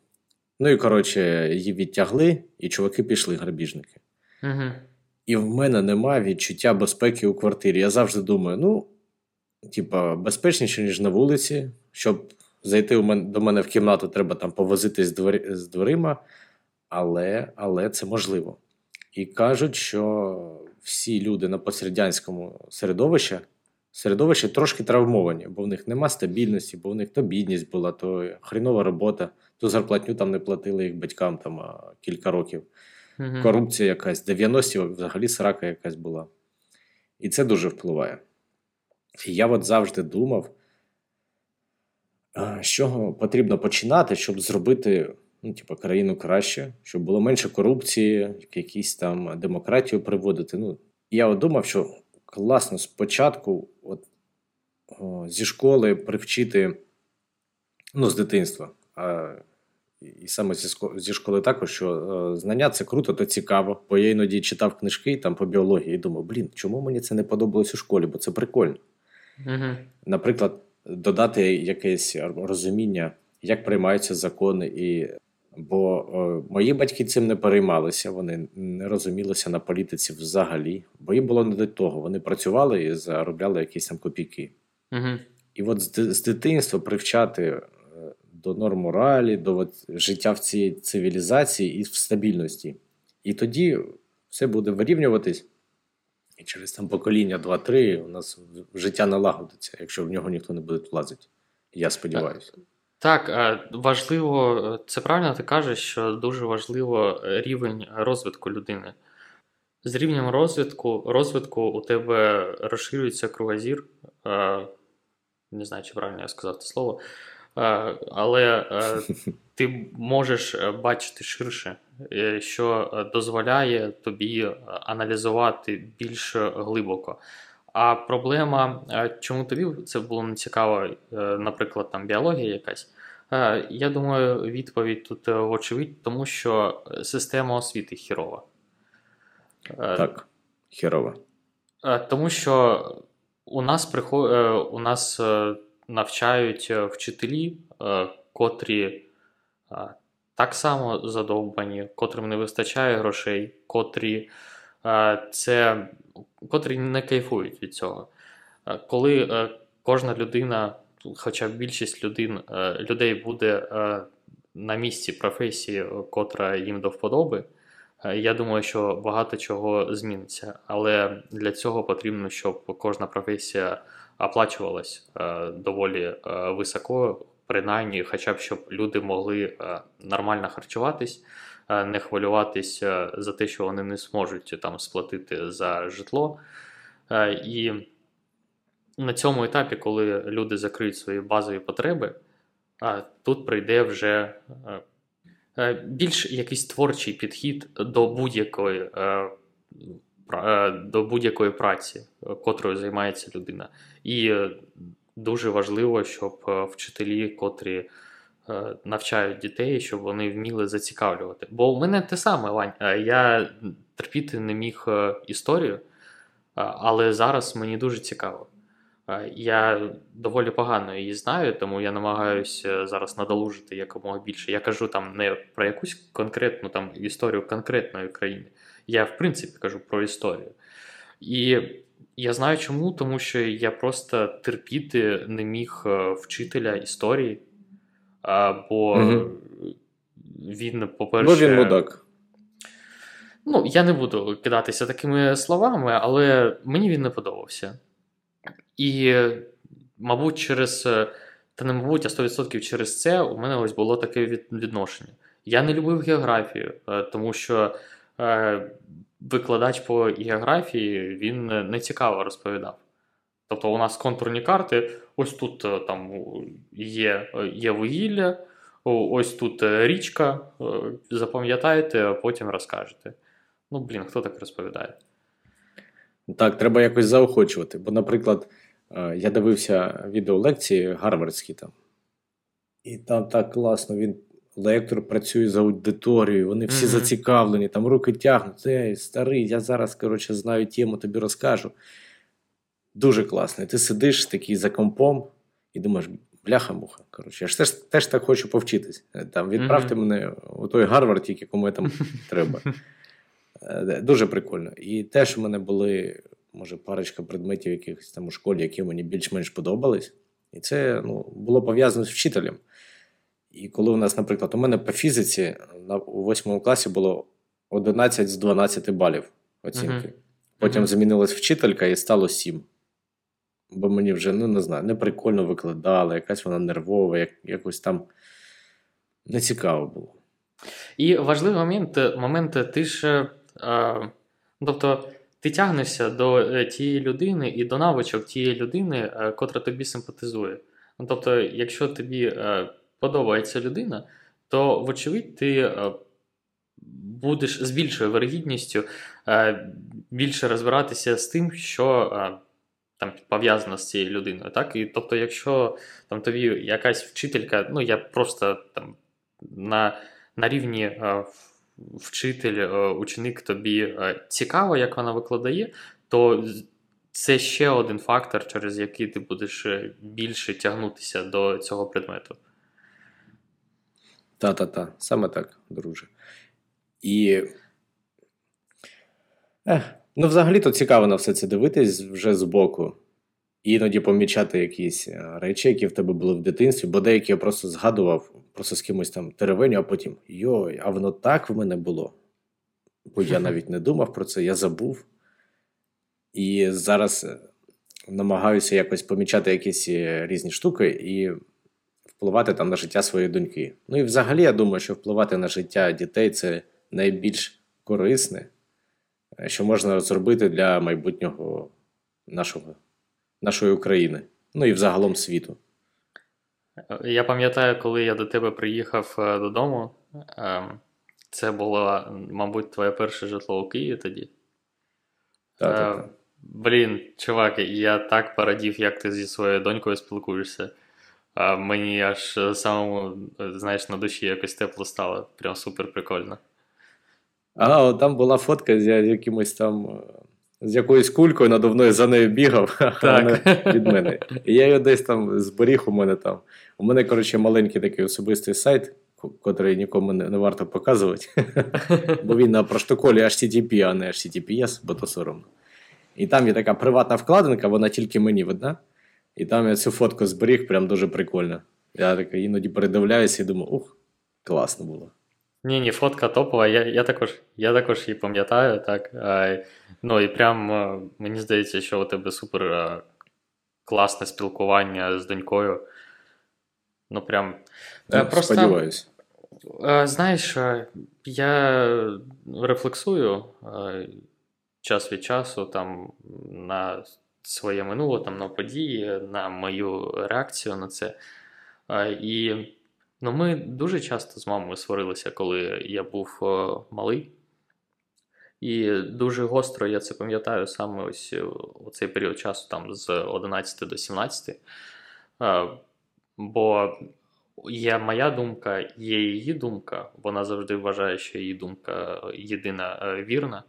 Ну і коротше, її відтягли, і чуваки пішли, грабіжники. Угу. І в мене немає відчуття безпеки у квартирі. Я завжди думаю, ну, типа, безпечніше, ніж на вулиці. Щоб зайти у мен, до мене в кімнату, треба там повозити з, двері, з дверима, але, але це можливо. І кажуть, що всі люди на пострадянському середовищі, середовищі трошки травмовані, бо в них нема стабільності, бо в них то бідність була, то хрінова робота, то зарплатню там не платили їх батькам там кілька років Угу. корупція якась, 90-ті взагалі срака якась була. І це дуже впливає. І я от завжди думав, з чого потрібно починати, щоб зробити ну, типу, країну краще, щоб було менше корупції, якісь там демократію приводити. Ну, я от думав, що класно спочатку от, о, зі школи привчити ну, з дитинства. А, і саме зі, школи також, що е, знання це круто, то цікаво. Бо я іноді читав книжки там по біології і думав, блін, чому мені це не подобалось у школі, бо це прикольно. Угу. Наприклад, додати якесь розуміння, як приймаються закони, і бо е, мої батьки цим не переймалися, вони не розумілися на політиці взагалі, бо їм було не до того. Вони працювали і заробляли якісь там копійки. Угу. І от з, з дитинства привчати е, до норм моралі, до от, життя в цій цивілізації і в стабільності. І тоді все буде вирівнюватись. І через там покоління 2-3 у нас життя налагодиться, якщо в нього ніхто не буде влазити. Я сподіваюся. Так, е, важливо, е, це правильно ти кажеш, що дуже важливо е, рівень розвитку людини. З рівнем розвитку, розвитку у тебе розширюється кругозір. Не знаю, чи правильно я сказав це слово. Але ти можеш бачити ширше, що дозволяє тобі аналізувати більш глибоко. А проблема, е, чому тобі це було не цікаво, е, наприклад, там біологія якась. Е, я думаю, відповідь тут очевидь, тому що система освіти хірова. Так, хірова. Тому що у нас приход... у нас навчають вчителі, котрі так само задовбані, котрим не вистачає грошей, котрі це котрі не кайфують від цього. Коли е, кожна людина, хоча б більшість людин, е, людей буде е, на місці професії, котра їм до вподоби, я думаю, що багато чого зміниться. Але для цього потрібно, щоб кожна професія оплачувалась доволі високо, принаймні, хоча б щоб люди могли нормально харчуватись. Е, не хвилюватися за те, що вони не зможуть там сплатити за житло. Е, і на цьому етапі, коли люди закриють свої базові потреби, е, тут прийде вже більш якийсь творчий підхід до будь-якої до будь-якої праці, котрою займається людина. І дуже важливо, щоб вчителі, котрі Е, навчають дітей, щоб вони вміли зацікавлювати. Бо у мене те саме, Вань, е, я терпіти не міг е, історію, але зараз мені дуже цікаво. Я доволі погано її знаю, тому я намагаюся зараз надолужити якомога більше. Я кажу там не про якусь конкретну там історію конкретної країни. Я, в принципі, кажу про історію. І я знаю чому, тому що я просто терпіти не міг вчителя історії. Бо угу. він, по-перше. Бо він мудак. Ну, я не буду кидатися такими словами, але мені він не подобався. І, мабуть, через. Та не мабуть, а 100% через це у мене ось було таке відношення. Я не любив географію, е, тому що е, викладач по географії він не цікаво розповідав. Тобто у нас контурні карти, ось тут е, там є є вугілля, ось тут е, річка. Е, запам'ятаєте, а потім розкажете. Ну, блін, хто так розповідає? Так, треба якось заохочувати. Бо, наприклад, я дивився відеолекції гарвардські там. І там так класно, він лектор працює за аудиторією, вони всі mm-hmm. зацікавлені, там руки тягнуть. Ей, старий, я зараз коротше, знаю тему, тобі розкажу. Дуже класний. Ти сидиш такий за компом і думаєш, бляха-муха. Коротше, я ж теж, теж так хочу повчитись. Там Відправте mm-hmm. мене у той Гарвард, тільки кому там треба. Е, дуже прикольно. І теж у мене були, може, парочка предметів якихось там у школі, які мені більш-менш подобались. І це ну, було пов'язано з вчителем. І коли у нас, наприклад, у мене по фізиці на, у восьмому класі було 11 з 12 балів оцінки. Mm-hmm. Потім mm-hmm. змінилась вчителька і стало 7 бо мені вже ну не знаю, не прикольно викладала, якась вона нервова, як, якось там не цікаво було. І важливий момент, момент ти ж. А, тобто, ти тягнешся до е, тієї людини і до навичок тієї людини, е, котра тобі симпатизує. Ну, Тобто, якщо тобі е, подобається людина, то, вочевидь, ти будеш з більшою вирогідністю більше розбиратися з тим, що там пов'язана з цією людиною. Так? І тобто, якщо там тобі якась вчителька, ну я просто там на на рівні е, вчитель, е, ученик тобі е, цікаво, як вона викладає, то це ще один фактор, через який ти будеш е, більше тягнутися до цього предмету. Та-та-та, саме так, друже. І. Ех, Ну, взагалі-то цікаво на все це дивитись вже збоку. Іноді помічати якісь е, речі, які в тебе були в дитинстві, бо деякі я просто згадував, просто з кимось там теревеню, а потім йой, а воно так в мене було. Бо я навіть не думав про це, я забув. І зараз е, намагаюся якось помічати якісь е, різні штуки і впливати там на життя своєї доньки. Ну і взагалі, я думаю, що впливати на життя дітей це найбільш корисне. Е, що можна зробити для майбутнього нашого, нашої України, ну і взагалом світу. Я пам'ятаю, коли я до тебе приїхав е, додому, ем, це було, мабуть, твоє перше житло у Києві тоді. Так, так, е, так. Блін, чувак, я так порадів, як ти зі своєю донькою спілкуєшся. Мені аж самому, знаєш, на душі якось тепло стало. Прям супер прикольно. А, от там була фотка з якимось там. е, З якоюсь кулькою надувною за нею бігав, Так. вона від мене. І я його десь там зберіг у мене там. У мене, коротше, маленький такий особистий сайт, ко- котрий нікому не, не варто показувати. Бо він на протоколі HTTP, а не HTTPS, бо то соромно. І там є така приватна вкладинка, вона тільки мені видна. І там я цю фотку зберіг, прям дуже прикольно. Я так іноді передивляюся і думаю, ух, класно було. Ні, ні, фотка топова. Я, я, також, я також її пам'ятаю, так. А, ну і прям мені здається, що у тебе супер класне спілкування з донькою. Ну, прям. Е, Ну, Сподіваюся. Е, Знаєш, я рефлексую час від часу там на своє минуле, там, на події, на мою реакцію на це. І ну, ми дуже часто з мамою сварилися, коли я був е, малий. І дуже гостро я це пам'ятаю саме ось е, у цей період часу, там з 11 до 17. Е, Бо є моя думка, є її думка. Вона завжди вважає, що її думка єдина вірна.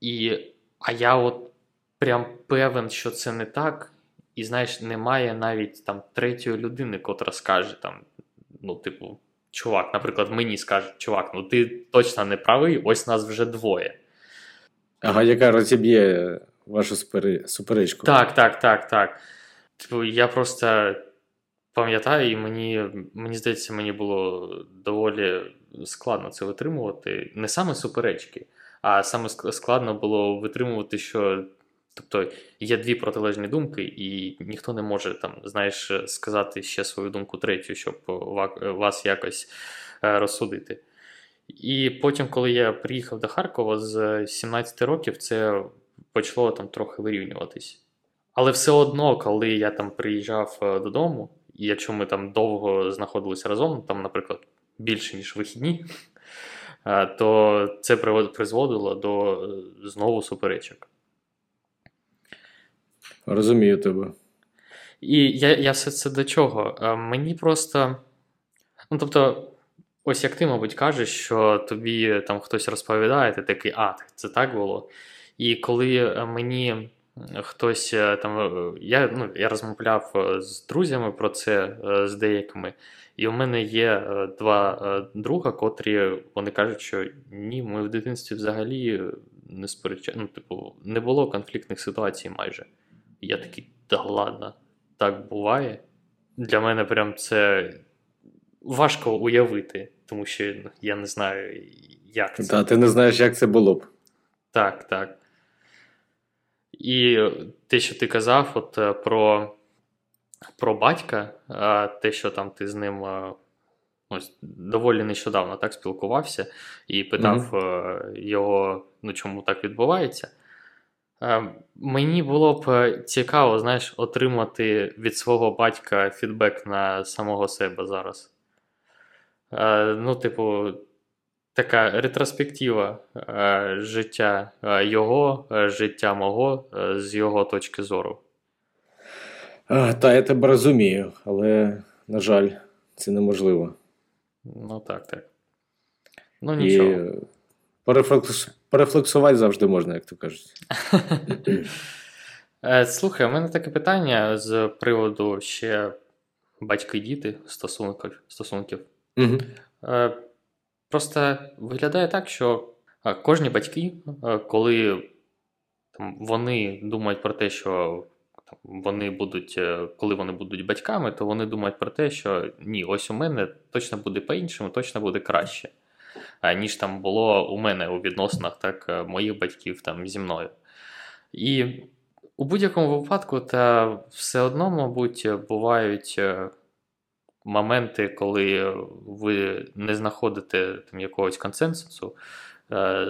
І, а я от прям певен, що це не так. І знаєш, немає навіть там третьої людини, котра скаже там, ну, типу, чувак, наприклад, мені скаже, чувак, ну ти точно не правий, ось нас вже двоє. Ага, яка розіб'є вашу суперечку. Так, так, так, так. Типу, я просто пам'ятаю, і мені, мені здається, мені було доволі складно це витримувати. Не саме суперечки, а саме складно було витримувати, що тобто є дві протилежні думки, і ніхто не може там, знаєш, сказати ще свою думку третю, щоб вас якось е, розсудити. І потім, коли я приїхав до Харкова з 17 років, це почало там трохи вирівнюватись. Але все одно, коли я там приїжджав е, додому, і якщо ми там довго знаходилися разом, там, наприклад, більше, ніж вихідні, е, то це призводило до е, знову суперечок. Розумію тебе. І я, я все це до чого? Е, Мені просто. Ну, тобто, ось як ти, мабуть, кажеш, що тобі там хтось розповідає, ти такий, а, це так було. І коли е, мені хтось е, там. Я, ну, я розмовляв з друзями про це з деякими. І у мене є два друга, котрі вони кажуть, що ні, ми в дитинстві взагалі не сперечали. Ну, типу, не було конфліктних ситуацій майже. І я такий, да ладно, так буває. Для мене прям це важко уявити, тому що я не знаю, як це. Та ти не знаєш, як це було б. Так, так. І те, що ти казав, от е, про, про батька, а те, що там ти з ним е, ось, доволі нещодавно так спілкувався і питав е, його, ну чому так відбувається. Е, Мені було б е, цікаво, знаєш, отримати від свого батька фідбек на самого себе зараз. Е, Ну, типу, така ретроспектива життя його, життя мого з його точки зору. А, та я тебе розумію, але, на жаль, це неможливо. Ну так, так. Ну нічого. перефлекс... перефлексувати завжди можна, як то кажуть. Е, Слухай, у мене таке питання з приводу ще батьки-діти стосунків. стосунків. Угу. Просто виглядає так, що е, кожні батьки, коли там, вони думають про те, що там, вони будуть, коли вони будуть батьками, то вони думають про те, що ні, ось у мене точно буде по-іншому, точно буде краще, ніж там було у мене у відносинах так, е, моїх батьків там, зі мною. І у будь-якому випадку, та все одно, мабуть, бувають е, моменти, коли ви не знаходите там якогось консенсусу, е,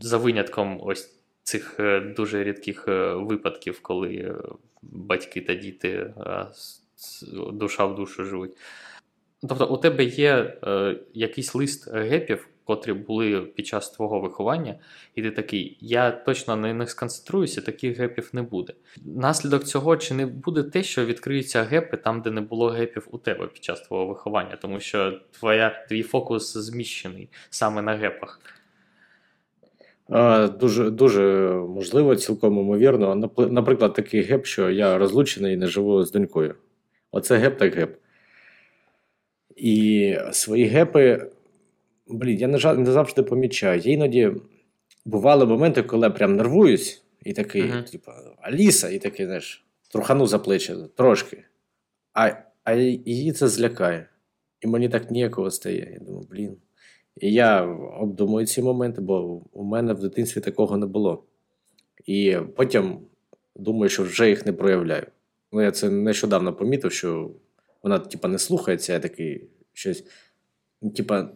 за винятком ось цих дуже рідких випадків, коли батьки та діти душа в душу живуть. Тобто, у тебе є е, якийсь лист гепів, котрі були під час твого виховання, і ти такий, я точно на них сконцентруюся, таких гепів не буде. Наслідок цього чи не буде те, що відкриються гепи там, де не було гепів у тебе під час твого виховання, тому що твоя, твій фокус зміщений саме на гепах. Дуже дуже можливо, цілком ймовірно. Наприклад, такий геп, що я розлучений і не живу з донькою. Оце gap так gap. І свої gap и, блін, я не, не завжди помічаю. Я іноді бували моменти, коли я прям нервуюсь, і такий, uh-huh. типу, Аліса, і такий, знаєш, трухану за плечі трошки. А а її це злякає. І мені так ніяково стає. Я думаю, блін. І я обдумую ці моменти, бо у мене в дитинстві такого не було. І потім думаю, що вже їх не проявляю. Ну, я це нещодавно помітив, що вона, типа, не слухається, я такий щось, ну, типа,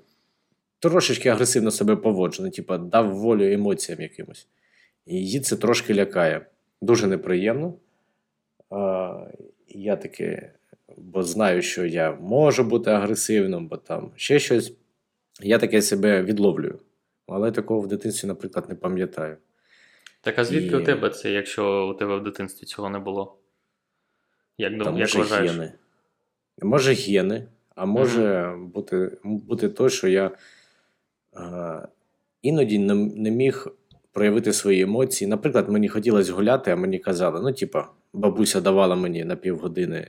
трошечки агресивно себе поводжу, ну, типа, дав волю емоціям якимось. І її це трошки лякає. Дуже неприємно. А, Я таке, бо знаю, що я можу бути агресивним, бо там ще щось. Я таке себе відловлюю. Але такого в дитинстві, наприклад, не пам'ятаю. Так а звідки І... у тебе це, якщо у тебе в дитинстві цього не було? Як Там, як вважаєш? Гени. Може гени, а може mm-hmm. бути бути то, що я а, іноді не, не міг проявити свої емоції. Наприклад, мені хотілося гуляти, а мені казали, ну, типа, бабуся давала мені на півгодини.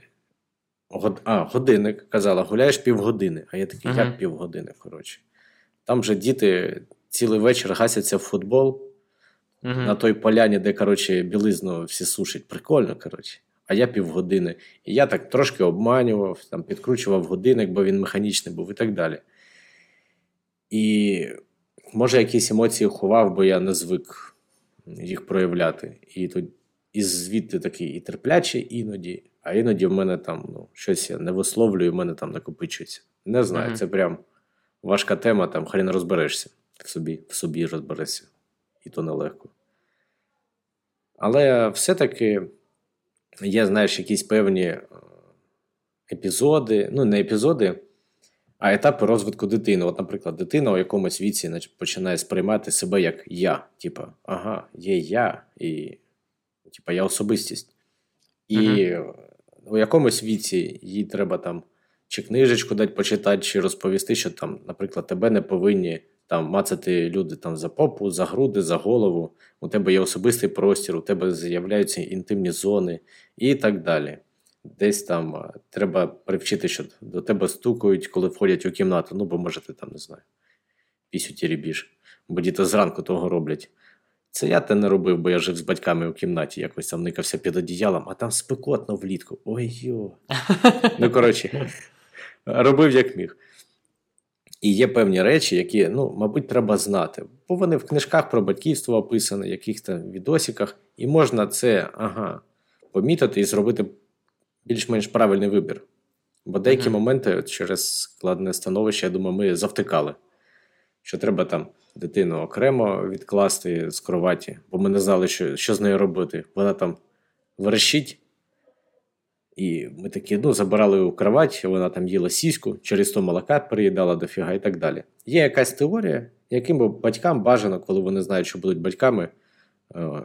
Год... А, годинник казала, гуляєш півгодини. А я такий, uh-huh. як півгодини, коротше. Там же діти цілий вечір гасяться в футбол uh-huh. на той поляні, де, коротше, білизну всі сушать. Прикольно, коротше а я півгодини. І я так трошки обманював, там, підкручував годинник, бо він механічний був і так далі. І може якісь емоції ховав, бо я не звик їх проявляти. І тут і звідти такий і терплячий іноді, а іноді в мене там ну, щось я не висловлюю, в мене там накопичується. Не знаю, mm-hmm. це прям важка тема, там хрен розберешся в собі, в собі розберешся. І то нелегко. Але все-таки є, знаєш, якісь певні е, епізоди, ну, не епізоди, а етапи розвитку дитини. От, наприклад, дитина у якомусь віці починає сприймати себе як я. Типа, ага, є я, і типа, я особистість. І uh у якомусь віці їй треба там чи книжечку дати почитати, чи розповісти, що там, наприклад, тебе не повинні там мацати люди там за попу, за груди, за голову, у тебе є особистий простір, у тебе з'являються інтимні зони і так далі. Десь там треба привчити, що до тебе стукають, коли входять у кімнату. Ну, бо може ти там не знаю, пісю тірібіж, бо діти зранку того роблять. Це я те не робив, бо я жив з батьками у кімнаті, якось там никався під одіялом, а там спекотно влітку. Ой йо. Ну, коротше, робив як міг. І є певні речі, які, ну, мабуть, треба знати. Бо вони в книжках про батьківство описані, яких там відосиках, і можна це ага, помітити і зробити більш-менш правильний вибір. Бо деякі mm-hmm. моменти через складне становище, я думаю, ми завтикали, що треба там дитину окремо відкласти з кроваті, бо ми не знали, що що з нею робити. Вона там верещить, і ми такі ну, забирали у кровать, вона там їла сіську, через то молока переїдала дофіга і так далі. Є якась теорія, яким батькам бажано, коли вони знають, що будуть батьками, е,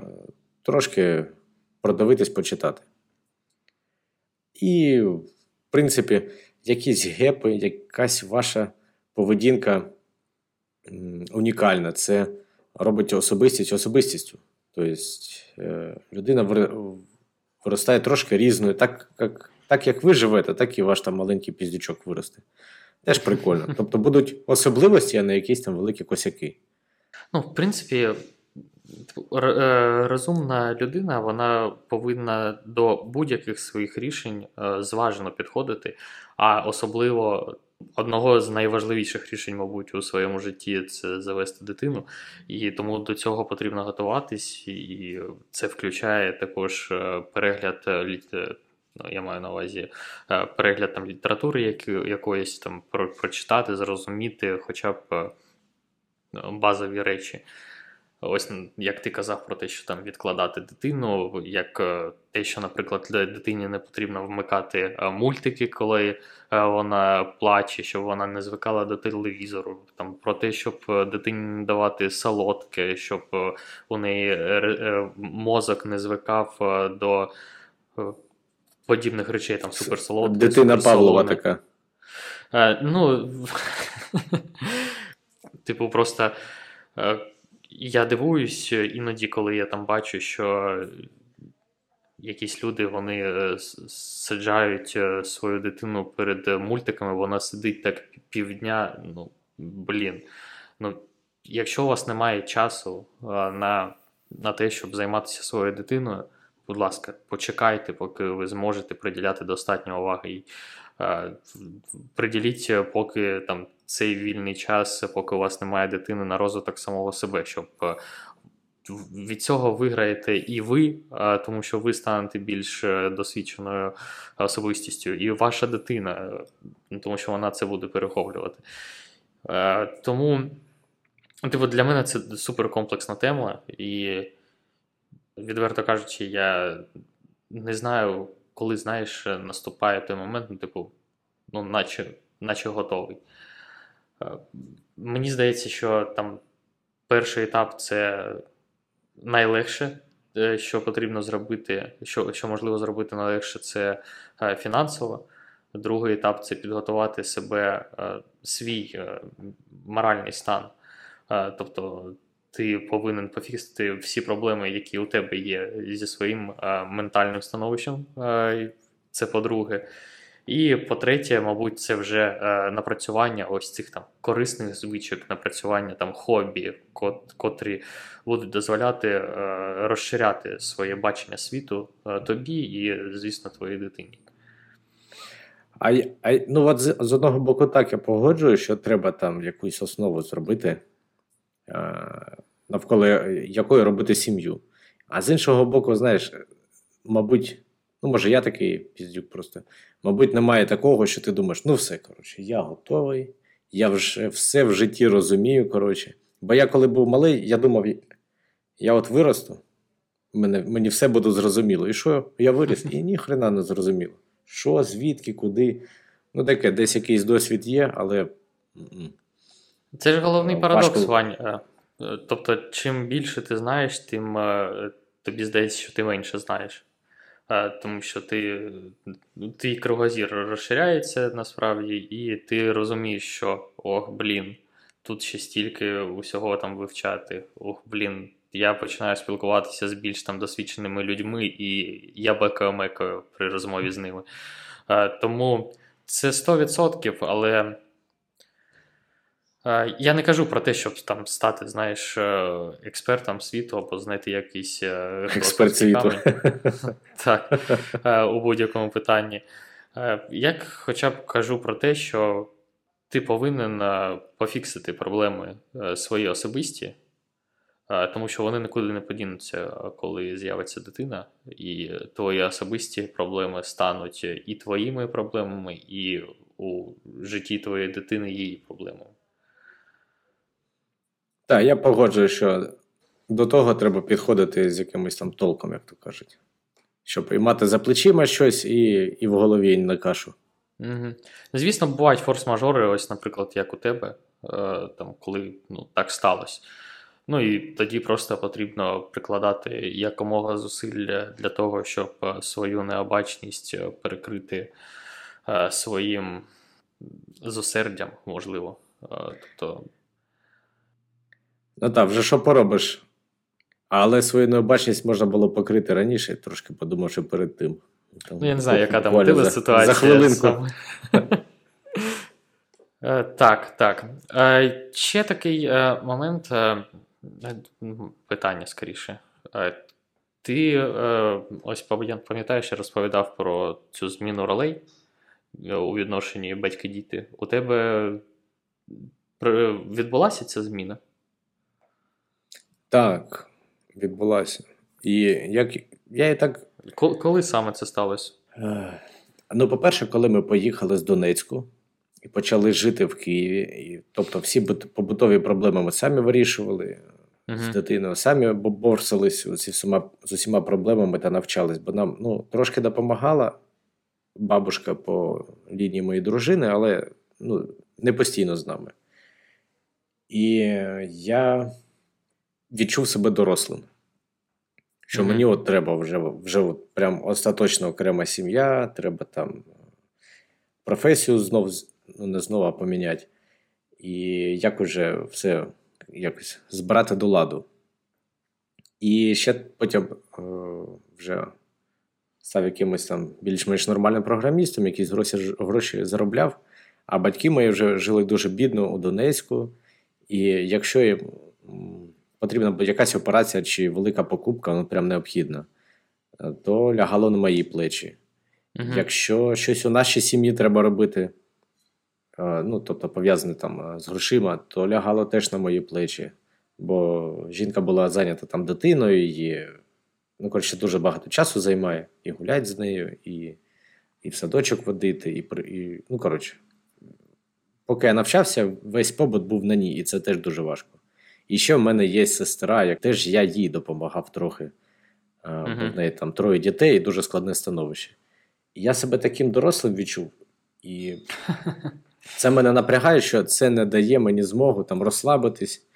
трошки продавитись, почитати. І, в принципі, якісь гепи, якась ваша поведінка унікальна. Це робить особистість особистістю. Тобто людина виростає трошки різною. Так як так як ви живете, так і ваш там маленький піздючок виросте. Теж прикольно. Тобто будуть особливості, а не якісь там великі косяки. Ну, в принципі, е, розумна людина вона повинна до будь-яких своїх рішень е, зважено підходити, а особливо одного з найважливіших рішень, мабуть, у своєму житті це завести дитину, і тому до цього потрібно готуватись, і це включає також е, перегляд е, е, ну, я маю на увазі перегляд там літератури, як, якоїсь там про, прочитати, зрозуміти, хоча б базові речі. Ось як ти казав про те, що там відкладати дитину, як е, те, що, наприклад, дитині не потрібно вмикати е, мультики, коли е, вона плаче, щоб вона не звикала до телевізору, там про те, щоб дитині не давати солодке, щоб у неї мозок не звикав до подібних речей, там суперсолодке. Дитина Павлова така. Ну, типу, просто я дивуюсь іноді, коли я там бачу, що якісь люди вони е, саджають е, свою дитину перед мультиками, вона сидить так півдня. Ну, блін. Ну, Якщо у вас немає часу на, на те, щоб займатися своєю дитиною, будь ласка, почекайте, поки ви зможете приділяти достатньо уваги. І, Приділіть, поки там цей вільний час, поки у вас немає дитини на розвиток самого себе, щоб е, від цього виграєте і ви, е, тому що ви станете більш е, досвідченою особистістю, і ваша дитина, тому що вона це буде перехоплювати. Тому, типу, для мене це суперкомплексна тема, і, відверто кажучи, я не знаю, коли знаєш, наступає той момент, ну, типу, ну, наче, наче готовий. Е, мені здається, що там перший етап це найлегше, е, що потрібно зробити, що що можливо зробити найлегше, це е, фінансово. Другий етап це підготувати себе, свій моральний стан. Тобто ти повинен пофіксити всі проблеми, які у тебе є зі своїм ментальним становищем. Це по-друге. І по-третє, мабуть, це вже е, напрацювання ось цих там корисних звичок, напрацювання там хобі, кот, котрі будуть дозволяти е, розширяти своє бачення світу е, тобі і, звісно, твоїй дитині. А а ну от з, з одного боку, так я погоджую, що треба там якусь основу зробити, е, навколо якої робити сім'ю. А з іншого боку, знаєш, мабуть. Ну, може, я такий піздюк просто. Мабуть, немає такого, що ти думаєш, ну все, коротше, я готовий, я вже все в житті розумію. коротше. Бо я коли був малий, я думав, я от виросту, мене, мені все буде зрозуміло. І що я виріс, і ніхрена не зрозуміло. Що, звідки, куди. Ну, таке, десь якийсь досвід є, але. Це ж головний е, парадокс, Важко... Вань. Е, е, тобто, чим більше ти знаєш, тим тобі здається, що ти менше знаєш тому що ти, твій кругозір розширяється насправді, і ти розумієш, що ох, блін, тут ще стільки усього там вивчати. Ох, блін, я починаю спілкуватися з більш там досвідченими людьми, і я бекаю-мекаю при розмові з ними. Тому це 100%, але. Е, я не кажу про те, щоб там стати, знаєш, е, експертом світу або знайти якийсь е, експерт світу. Так, у будь-якому питанні. Я хоча б кажу про те, що ти повинен пофіксити проблеми свої особисті, тому що вони нікуди не подінуться, коли з'явиться дитина, і твої особисті проблеми стануть і твоїми проблемами, і у житті твоєї дитини її проблемами. Так, я погоджую, що до того треба підходити з якимось там толком, як то кажуть. Щоб і мати за плечима щось, і і в голові не кашу. Угу. Звісно, бувають форс-мажори, ось, наприклад, як у тебе, е, там, коли ну, так сталося. Ну і тоді просто потрібно прикладати якомога зусиль для того, щоб е, свою необачність е, перекрити е, своїм зусердям, можливо. Е, тобто Ну так, вже що поробиш? Але свою необачність можна було покрити раніше, трошки подумавши перед тим. Там, ну, я не знаю, яка там мотива ситуація. За хвилинку. Е, так, так. Е, ще такий е, момент, питання скоріше. Ти ось пам'ятаєш, я розповідав про цю зміну ролей у відношенні батьки-діти. У тебе відбулася ця зміна? Так, відбулася. І як я і так. Коли саме це сталося? Ну, по-перше, коли ми поїхали з Донецьку і почали жити в Києві, і, тобто всі побутові проблеми ми самі вирішували. з дитиною. Самі борсились з усіма, з усіма проблемами та навчались, бо нам ну, трошки допомагала бабушка по лінії моєї дружини, але ну, не постійно з нами. І я відчув себе дорослим. Що mm-hmm. мені от треба вже вже от прям остаточно окрема сім'я, треба там професію знов, ну не знову поміняти. І як уже все якось збирати до ладу. І ще потім е, вже став якимось там більш-менш нормальним програмістом, якісь гроші, гроші заробляв. А батьки мої вже жили дуже бідно у Донецьку. І якщо їм потрібна якась операція чи велика покупка, ну прям необхідна, то лягало на мої плечі. Угу. Якщо щось у нашій сім'ї треба робити, ну тобто пов'язане там з грошима, то лягало теж на мої плечі. Бо жінка була зайнята там дитиною, і ну, коротше, дуже багато часу займає і гулять з нею, і і в садочок водити, і, і ну, коротше, поки я навчався, весь побут був на ній, і це теж дуже важко. І ще в мене є сестра, як теж я їй допомагав трохи. Uh-huh. Бо в неї там троє дітей і дуже складне становище. І я себе таким дорослим відчув. І це мене напрягає, що це не дає мені змогу там розслабитись,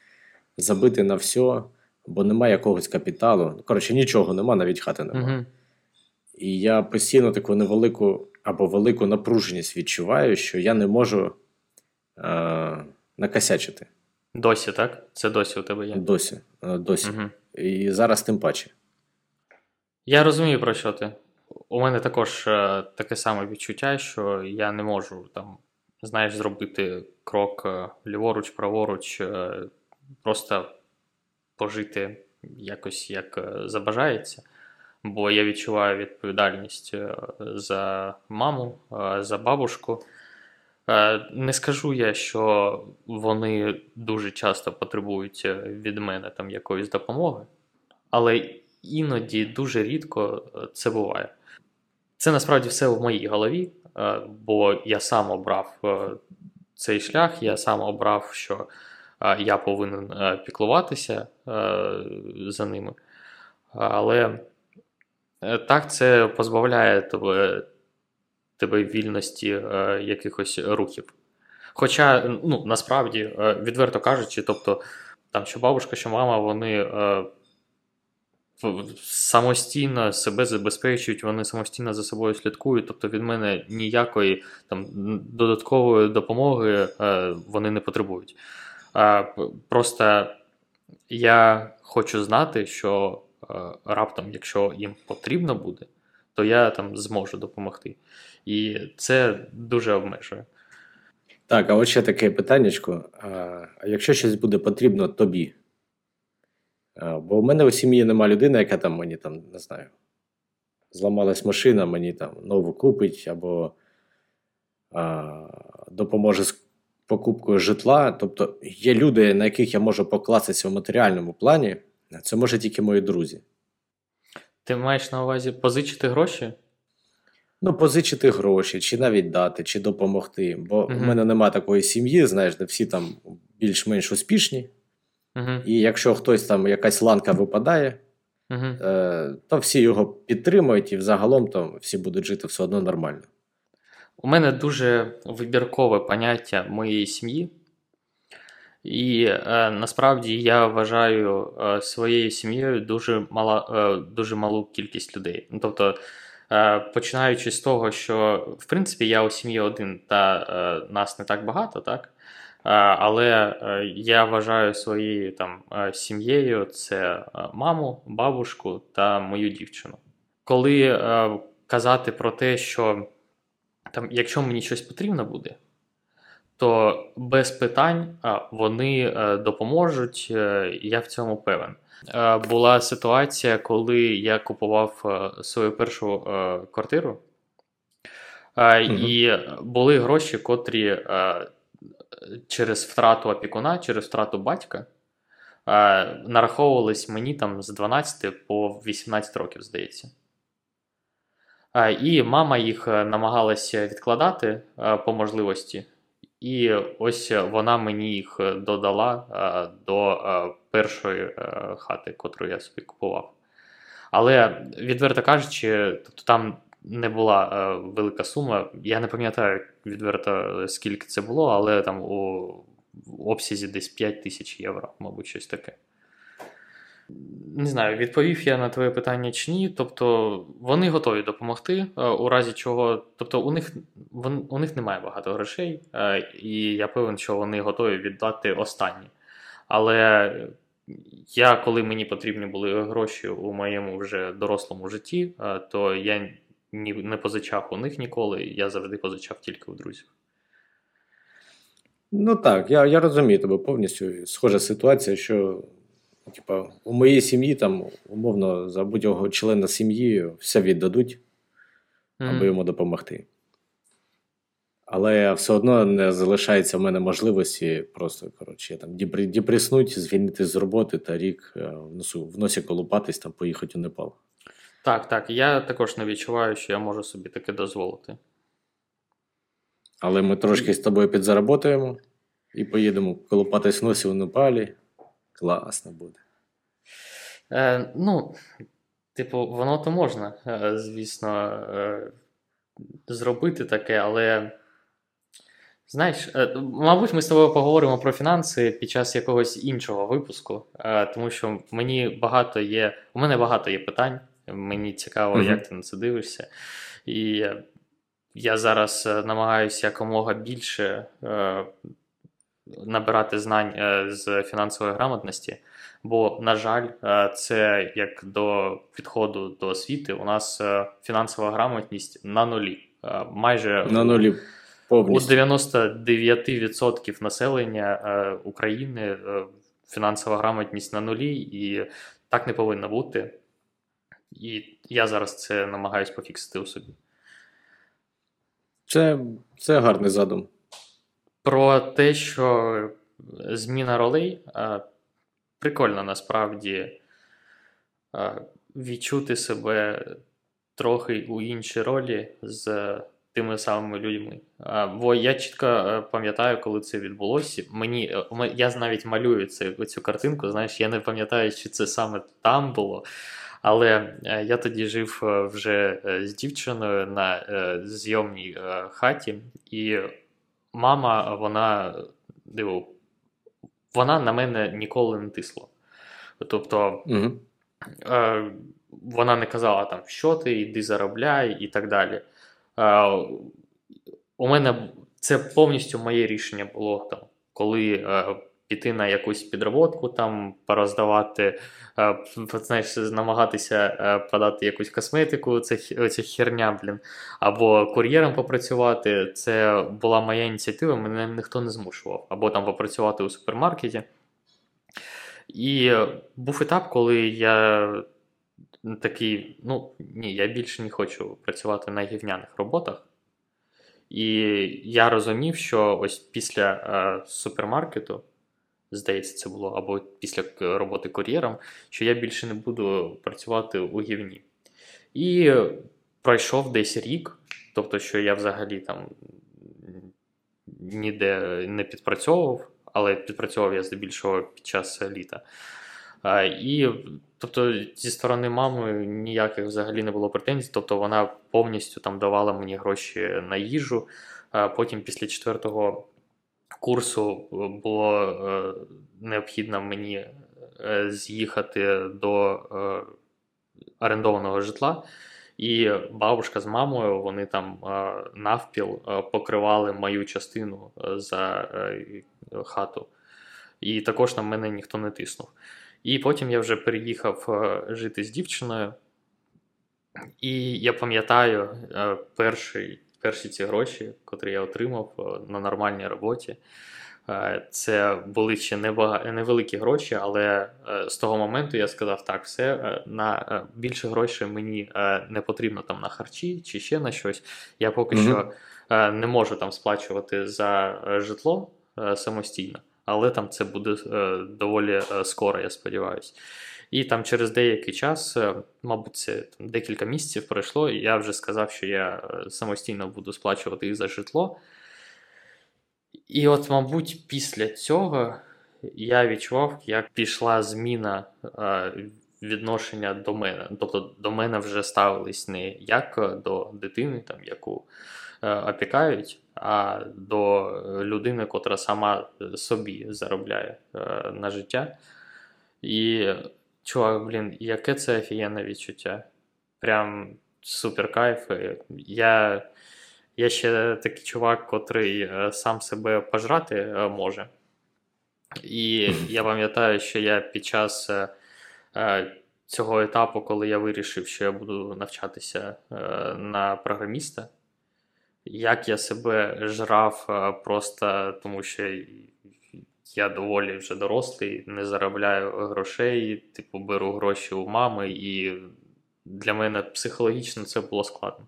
забити на все, бо немає якогось капіталу. Коротше, нічого нема, навіть хати немає. Uh-huh. І я постійно таку невелику або велику напруженість відчуваю, що я не можу е- накосячити. Досі, так? Це досі у тебе є? Досі. Е, досі. Угу. І зараз тим паче. Я розумію, про що ти. У мене також е, таке саме відчуття, що я не можу там, знаєш, зробити крок е, ліворуч, праворуч, просто пожити якось як забажається. Бо я відчуваю відповідальність за маму, за бабушку. Е, не скажу я, що вони дуже часто потребують е, від мене там якоїсь допомоги, але іноді дуже рідко е, це буває. Це насправді все в моїй голові, бо я сам обрав цей шлях, я сам обрав, що я повинен піклуватися за ними. Але так це позбавляє тебе тебе вільності е, якихось рухів. Хоча, ну, насправді, е, відверто кажучи, тобто, там, що бабушка, що мама, вони е, самостійно себе забезпечують, вони самостійно за собою слідкують. Тобто від мене ніякої там додаткової допомоги е, вони не потребують. Е, просто я хочу знати, що е, раптом, якщо їм потрібно буде, то я там зможу допомогти. І це дуже обмежує. Так, а от ще таке питаннячко. А якщо щось буде потрібно тобі? Бо в мене у сім'ї нема людини, яка там мені там, не знаю, зламалась машина, мені там нову купить, або а, допоможе з покупкою житла. Тобто є люди, на яких я можу покластися в матеріальному плані, це може тільки мої друзі. Ти маєш на увазі позичити гроші? Ну, позичити гроші, чи навіть дати, чи допомогти. Бо в мене нема такої сім'ї, знаєш, де всі там більш-менш успішні. uh І якщо хтось там якась ланка випадає, uh е, то всі його підтримують, і взагалом там всі будуть жити все одно нормально. У мене дуже вибіркове поняття моєї сім'ї. І е, насправді я вважаю е, своєю сім'єю дуже мала, е, дуже малу кількість людей. Ну, Тобто, починаючи з того, що в принципі я у сім'ї один та е, нас не так багато, так? Е, але я вважаю своєю там сім'єю це маму, бабушку та мою дівчину. Коли казати про те, що там, якщо мені щось потрібно буде то без питань вони е, допоможуть, е, я в цьому певен. Е, була ситуація, коли я купував свою першу квартиру, і були гроші, котрі через втрату опікуна, через втрату батька. Нараховувались мені там з 12 по 18 років, здається. І мама їх намагалася відкладати по можливості. І ось вона мені їх додала до першої е, хати, котру я собі купував. Але, відверто кажучи, тобто там не була е, велика сума. Я не пам'ятаю відверто, скільки це було, але там у обсязі десь 5 тисяч євро, мабуть, щось таке. Не знаю, відповів я на твоє питання чи ні. Тобто вони готові допомогти, е, у разі чого. Тобто, у них вон, у них немає багато грошей, е, і я певен, що вони готові віддати останні. Але я, коли мені потрібні були гроші у моєму вже дорослому житті, е, то я ні, не позичав у них ніколи, я завжди позичав тільки у друзів. Ну так, я я розумію тебе повністю. Схожа ситуація, що типа, у моїй сім'ї там, умовно, за будь-якого члена сім'ї все віддадуть, аби mm-hmm. йому допомогти. Але все одно не залишається в мене можливості просто коротше, там діпреснуть, звільнити з роботи та рік е, в носу, в носі колупатись, там поїхати у Непал. Так, так. Я також не відчуваю, що я можу собі таке дозволити. Але ми трошки з тобою підзаработаємо і поїдемо колупатись в носі у Непалі. Класно буде. Е, Ну, типу, воно то можна, е, звісно, е, зробити таке, але. Знаєш, е, мабуть, ми з тобою поговоримо про фінанси під час якогось іншого випуску, тому що мені багато є. У мене багато є питань. Мені цікаво, mm-hmm. як ти на це дивишся. І я зараз намагаюся якомога більше е, набирати знань е, з фінансової грамотності. Бо, на жаль, е, це як до підходу до освіти, у нас е, фінансова грамотність на нулі. Майже на нулі повністю. у 99% населення України фінансова грамотність на нулі, і так не повинно бути. І я зараз це намагаюся пофіксити у собі. Це, Це гарний задум про те, що зміна ролей прикольно насправді відчути себе трохи у іншій ролі з тими самими людьми. Бо я чітко е, пам'ятаю, коли це відбулося. Мені е, я навіть малюю цю, цю картинку. Знаєш, я не пам'ятаю, чи це саме там було. Але е, я тоді жив вже з дівчиною на зйомній хаті, і мама, вона диво, вона на мене ніколи не тисла. Тобто угу. вона не казала, там, що ти, йди заробляй і так далі. У мене це повністю моє рішення було там, коли е, піти на якусь підроботку, там пороздавати, е, знаєш, намагатися е, подати якусь косметику, це ця херня, блін, або кур'єром попрацювати. Це була моя ініціатива, мене ніхто не змушував, або там попрацювати у супермаркеті. І був етап, коли я такий, ну ні, я більше не хочу працювати на гівняних роботах. І я розумів, що ось після е, супермаркету здається, це було або після роботи кур'єром, що я більше не буду працювати у гівні. І пройшов десь рік, тобто, що я взагалі там ніде не підпрацьовував, але підпрацьовував я здебільшого під час літа. І тобто, зі сторони мами ніяких взагалі не було претензій, тобто вона повністю там давала мені гроші на їжу. Потім після четвертого курсу було е, необхідно мені е, з'їхати до е, орендованого житла. І бабушка з мамою вони там навпіл покривали мою частину за хату. І також на мене ніхто не тиснув. І потім я вже переїхав жити з дівчиною. І я пам'ятаю перший перші ці гроші, котрі я отримав е, на нормальній роботі. Е, це були ще невеликі гроші, але е, з того моменту я сказав: так, все на більше грошей мені не потрібно там на харчі чи ще на щось. Я поки mm-hmm. що не можу там сплачувати за житло самостійно, але там це буде доволі скоро, я сподіваюся. І там через деякий час, е, мабуть, це там, декілька місяців пройшло, і я вже сказав, що я е, самостійно буду сплачувати і за житло. І от, мабуть, після цього я відчував, як пішла зміна е, відношення до мене. Тобто до мене вже ставились не як до дитини, там, яку е, опікають, а до людини, котра сама собі заробляє е, на життя. І, чувак, блін, яке це офігенне відчуття. Прям супер кайф. Я я ще такий чувак, котрий е, сам себе пожрати е, може. І я пам'ятаю, що я під час е, цього етапу, коли я вирішив, що я буду навчатися на програміста, як я себе жрав просто тому, що я доволі вже дорослий, не заробляю грошей, типу беру гроші у мами, і для мене психологічно це було складно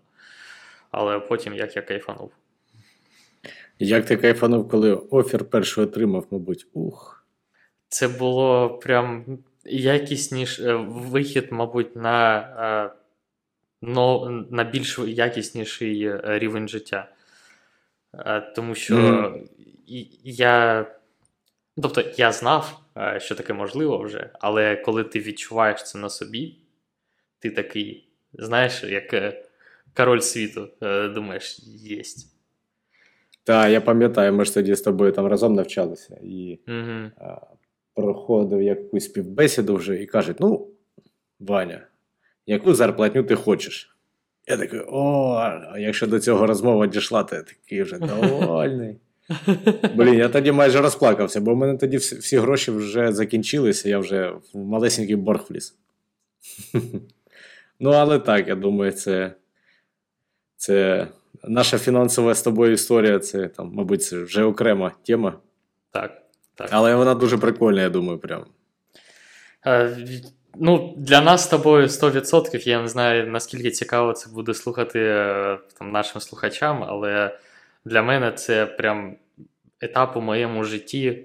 але потім як я кайфанув. Як ти кайфанув, коли офер перший отримав, мабуть, ух. Це було прям якісніш е, вихід, мабуть, на е, но, на більш якісніший е, рівень життя. Тому що mm. я. Тобто я знав, що таке можливо вже, але коли ти відчуваєш це на собі, ти такий, знаєш, як король світу, е, думаєш, єсть. Так, я пам'ятаю, ми ж тоді з тобою там разом навчалися і угу. проходив якусь співбесіду вже і кажуть: ну, Ваня, яку зарплатню ти хочеш? Я такий, о, а якщо до цього розмова дійшла, то я такий вже довольний. Блін, я тоді майже розплакався, бо в мене тоді всі, всі гроші вже закінчилися, я вже в малесенький борг вліз. Ну, але так, я думаю, це це наша фінансова з тобою історія, це там, мабуть, це вже окрема тема. Так. так. Але вона дуже прикольна, я думаю, прям. Ну, Для нас з тобою 100%. Я не знаю, наскільки цікаво це буде слухати е, там, нашим слухачам, але для мене це прям етап у моєму житті.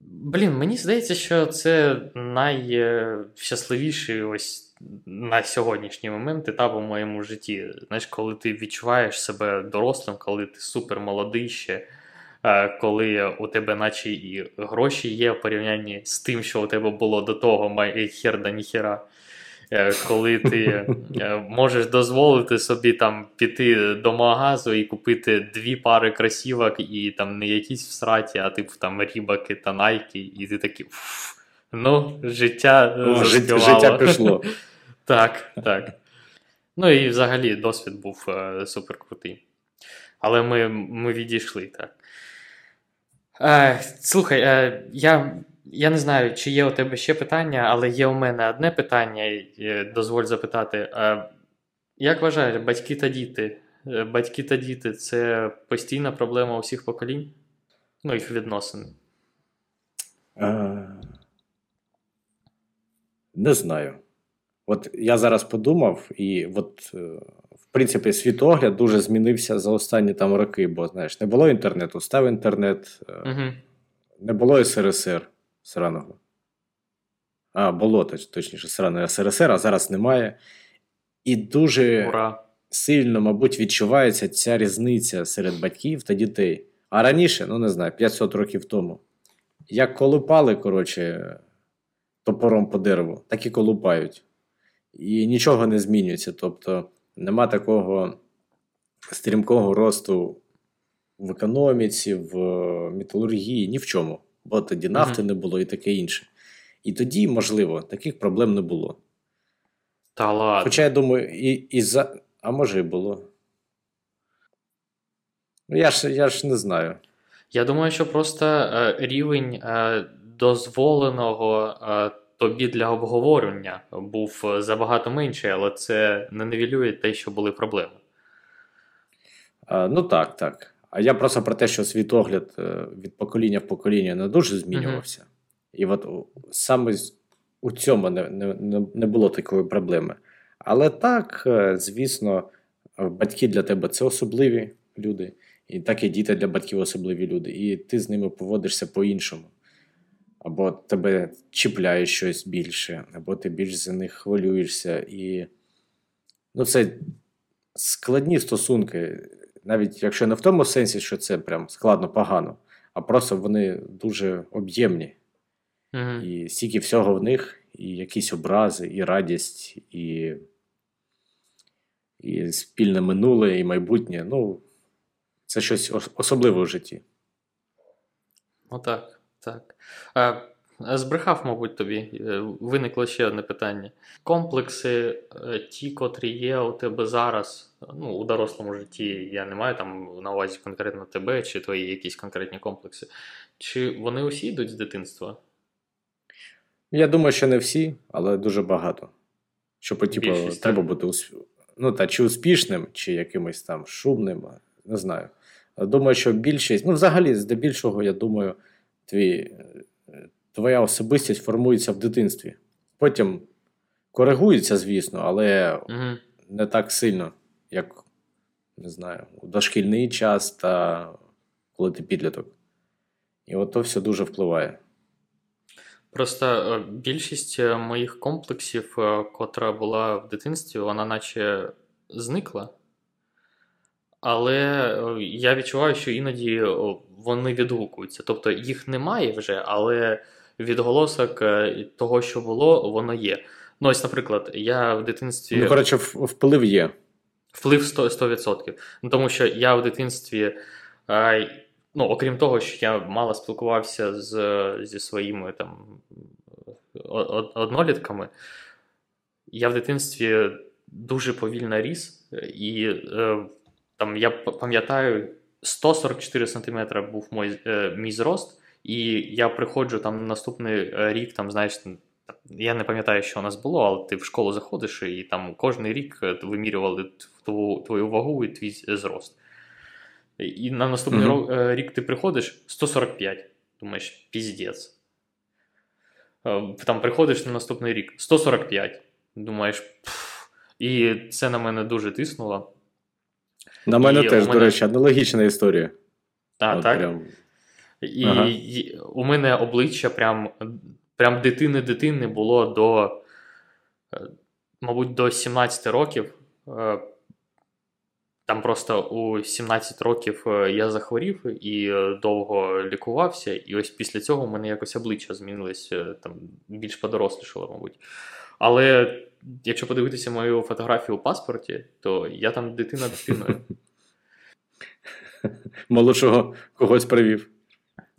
Блін, мені здається, що це найщасливіший ось на сьогоднішній момент етап у моєму житті. Знаєш, коли ти відчуваєш себе дорослим, коли ти супер молодий ще, коли у тебе, наче і гроші є в порівнянні з тим, що у тебе було до того, хер да ніхера. Е, коли ти е, можеш дозволити собі там піти до магазу і купити дві пари кросівок і там не якісь в сраті, а типу там рібаки та найки, і ти такий. Ну, життя О, життя пішло. Так, так. Ну і взагалі досвід був е, супер. Але ми ми відійшли так. Е, Слухай, е, я я не знаю, чи є у тебе ще питання, але є у мене одне питання, дозволь запитати. Е, як вважаєш, батьки та діти? Батьки та діти це постійна проблема усіх поколінь? Ну, їх відносини? Е, не знаю. От я зараз подумав, і от, принципі, світогляд дуже змінився за останні там роки, бо знаєш, не було інтернету, став інтернет, угу. не було СРСР сраного. А, було точніше, сраного СРСР, а зараз немає. І дуже Ура. сильно, мабуть, відчувається ця різниця серед батьків та дітей. А раніше, ну не знаю, 500 років тому. Як колупали, коротше, топором по дереву, так і колупають і нічого не змінюється. Тобто нема такого стрімкого росту в економіці, в металургії, ні в чому. Бо тоді нафти mm-hmm. не було і таке інше. І тоді, можливо, таких проблем не було. Та ладно. Хоча я думаю, і, і за. А може і було. Ну, я ж я ж не знаю. Я думаю, що просто е, рівень е, дозволеного е, тобі для обговорення був е, забагато менший, але це не невілює те, що були проблеми. А, Ну так, так. А я просто про те, що світогляд е, від покоління в покоління не дуже змінювався. uh І от саме у цьому не, не, не було такої проблеми. Але так, е, звісно, батьки для тебе це особливі люди, і так і діти для батьків особливі люди, і ти з ними поводишся по-іншому або тебе чіпляє щось більше, або ти більш за них хвилюєшся. І ну, це складні стосунки, навіть якщо не в тому сенсі, що це прям складно погано, а просто вони дуже об'ємні. Угу. І стільки всього в них, і якісь образи, і радість, і, і спільне минуле, і майбутнє. Ну, це щось особливе в житті. Ну так, збрехав, мабуть, тобі. Е, Виникло ще одне питання. Комплекси, е, ті, котрі є у тебе зараз, ну, у дорослому житті, я не маю там на увазі конкретно тебе чи твої якісь конкретні комплекси. Чи вони усі йдуть з дитинства? Я думаю, що не всі, але дуже багато. Що, типу, треба бути усп... ну, та, чи успішним, чи якимось там шумним, не знаю. Думаю, що більшість, ну, взагалі, здебільшого, я думаю, твій, е, твоя особистість формується в дитинстві. Потім коригується, звісно, але Угу. не так сильно, як не знаю, у дошкільний час та коли ти підліток. І от то все дуже впливає. Просто е, більшість е, моїх комплексів, котра була в дитинстві, вона наче зникла. Але е, я відчуваю, що іноді вони відгукуються. Тобто їх немає вже, але відголосок е, того, що було, воно є. Ну, ось, наприклад, я в дитинстві Ну, коротше, вплив є. вплив 100%. 100%. Ну, тому що я в дитинстві, е, ну, окрім того, що я мало спілкувався з, зі своїми там однолітками, я в дитинстві дуже повільно ріс, і е, там я пам'ятаю, 144 см був мій, е, мій зрост, і я приходжу там наступний е, рік, там, знаєш, я не пам'ятаю, що у нас було, але ти в школу заходиш, і там кожен рік е, вимірювали твою, твою вагу і твій зрост. І на наступний е, рік ти приходиш 145. Думаєш, піздець. Там приходиш на наступний рік 145. Думаєш, пф. І це на мене дуже тиснуло. На мене І теж, у до речі, аналогічна історія. А, От так? Прям... І, Ага. у мене обличчя прям, прям дитини-дитини було до, е, мабуть, до 17 років. Е, Там просто у 17 років е, я захворів і довго лікувався, і ось після цього у мене якось обличчя змінилось, там більш подорослішало, мабуть. Але якщо подивитися мою фотографію у паспорті, то я там дитина дитиною. Молодшого когось привів.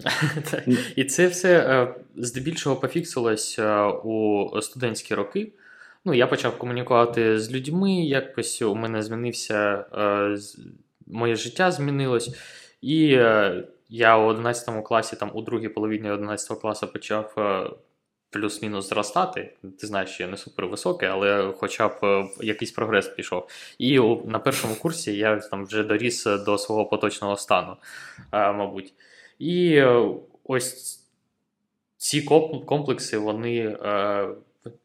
І це все е, здебільшого пофіксилось е, у студентські роки. Ну, я почав комунікувати з людьми, якось у мене змінився, е, моє життя змінилось. І я у 11 класі, там у другій половині 11 класу почав плюс-мінус зростати. Ти знаєш, що я не супер високий, але хоча б е, якийсь прогрес пішов. І на першому курсі я там вже доріс до свого поточного стану, е, мабуть. І е, ось ці комплекси вони е,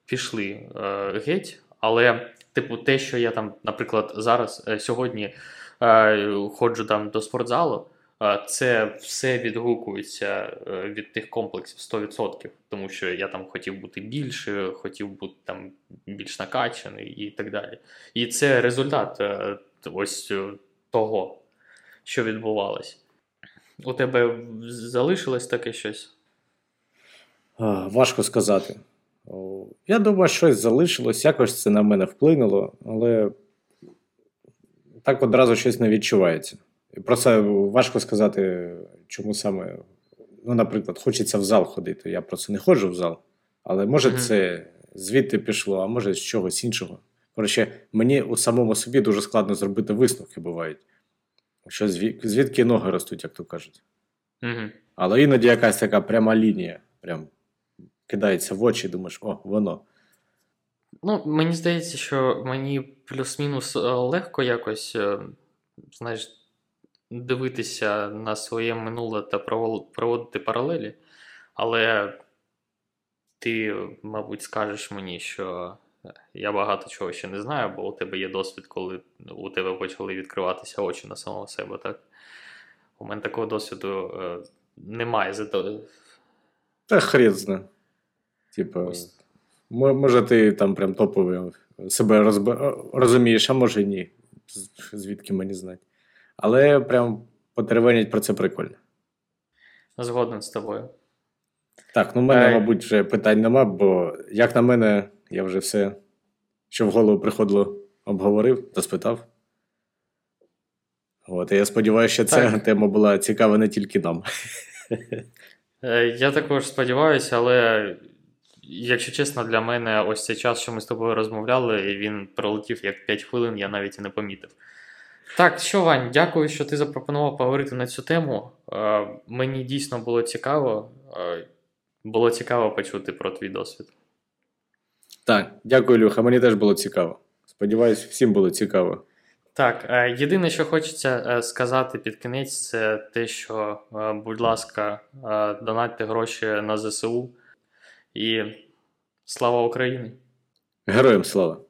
пішли е, геть, але, типу, те, що я там, наприклад, зараз е, сьогодні е, ходжу там до спортзалу, е, це все відгукується е, від тих комплексів 100%, тому що я там хотів бути більше, хотів бути там більш накачаний і так далі. І це результат е, ось е, того, що відбувалось. У тебе залишилось таке щось? Важко сказати. Я думаю, щось залишилось, якось це на мене вплинуло, але так одразу щось не відчувається. Про це важко сказати, чому саме. Ну, наприклад, хочеться в зал ходити. Я просто не ходжу в зал. Але може Мгм. це звідти пішло, а може з чогось іншого. Коротше, мені у самому собі дуже складно зробити висновки бувають. Що звід- звідки ноги ростуть, як то кажуть. Угу. Але іноді якась така пряма лінія, прям кидається в очі, думаєш, о, воно. Ну, мені здається, що мені плюс-мінус е, легко якось, е, знаєш, дивитися на своє минуле та проводити паралелі. Але ти, мабуть, скажеш мені, що я багато чого ще не знаю, бо у тебе є досвід, коли у тебе почали відкриватися очі на самого себе, так? У мене такого досвіду е, немає. Зато Та хрен зна. Типа, може, ти там прям топовий себе розб... розумієш, а може ні. Звідки мені знати. Але прям потеревенять про це прикольно. Згоден з тобою. Так, ну в мене, Е, мабуть, вже питань нема, бо як на мене, я вже все, що в голову приходило, обговорив та спитав. От, і я сподіваюся, що ця Так. тема була цікава не тільки нам. Е, Я також сподіваюся, але якщо чесно, для мене ось цей час, що ми з тобою розмовляли, і він пролетів як 5 хвилин, я навіть і не помітив. Так, що, Вань, дякую, що ти запропонував поговорити на цю тему. Е, Мені дійсно було цікаво. Е, Було цікаво почути про твій досвід. Так, дякую, Люха. Мені теж було цікаво. Сподіваюсь, всім було цікаво. Так, е, єдине, що хочеться е, сказати під кінець, це те, що, е, будь ласка, е, донатьте гроші на ЗСУ і слава Україні! Героям слава!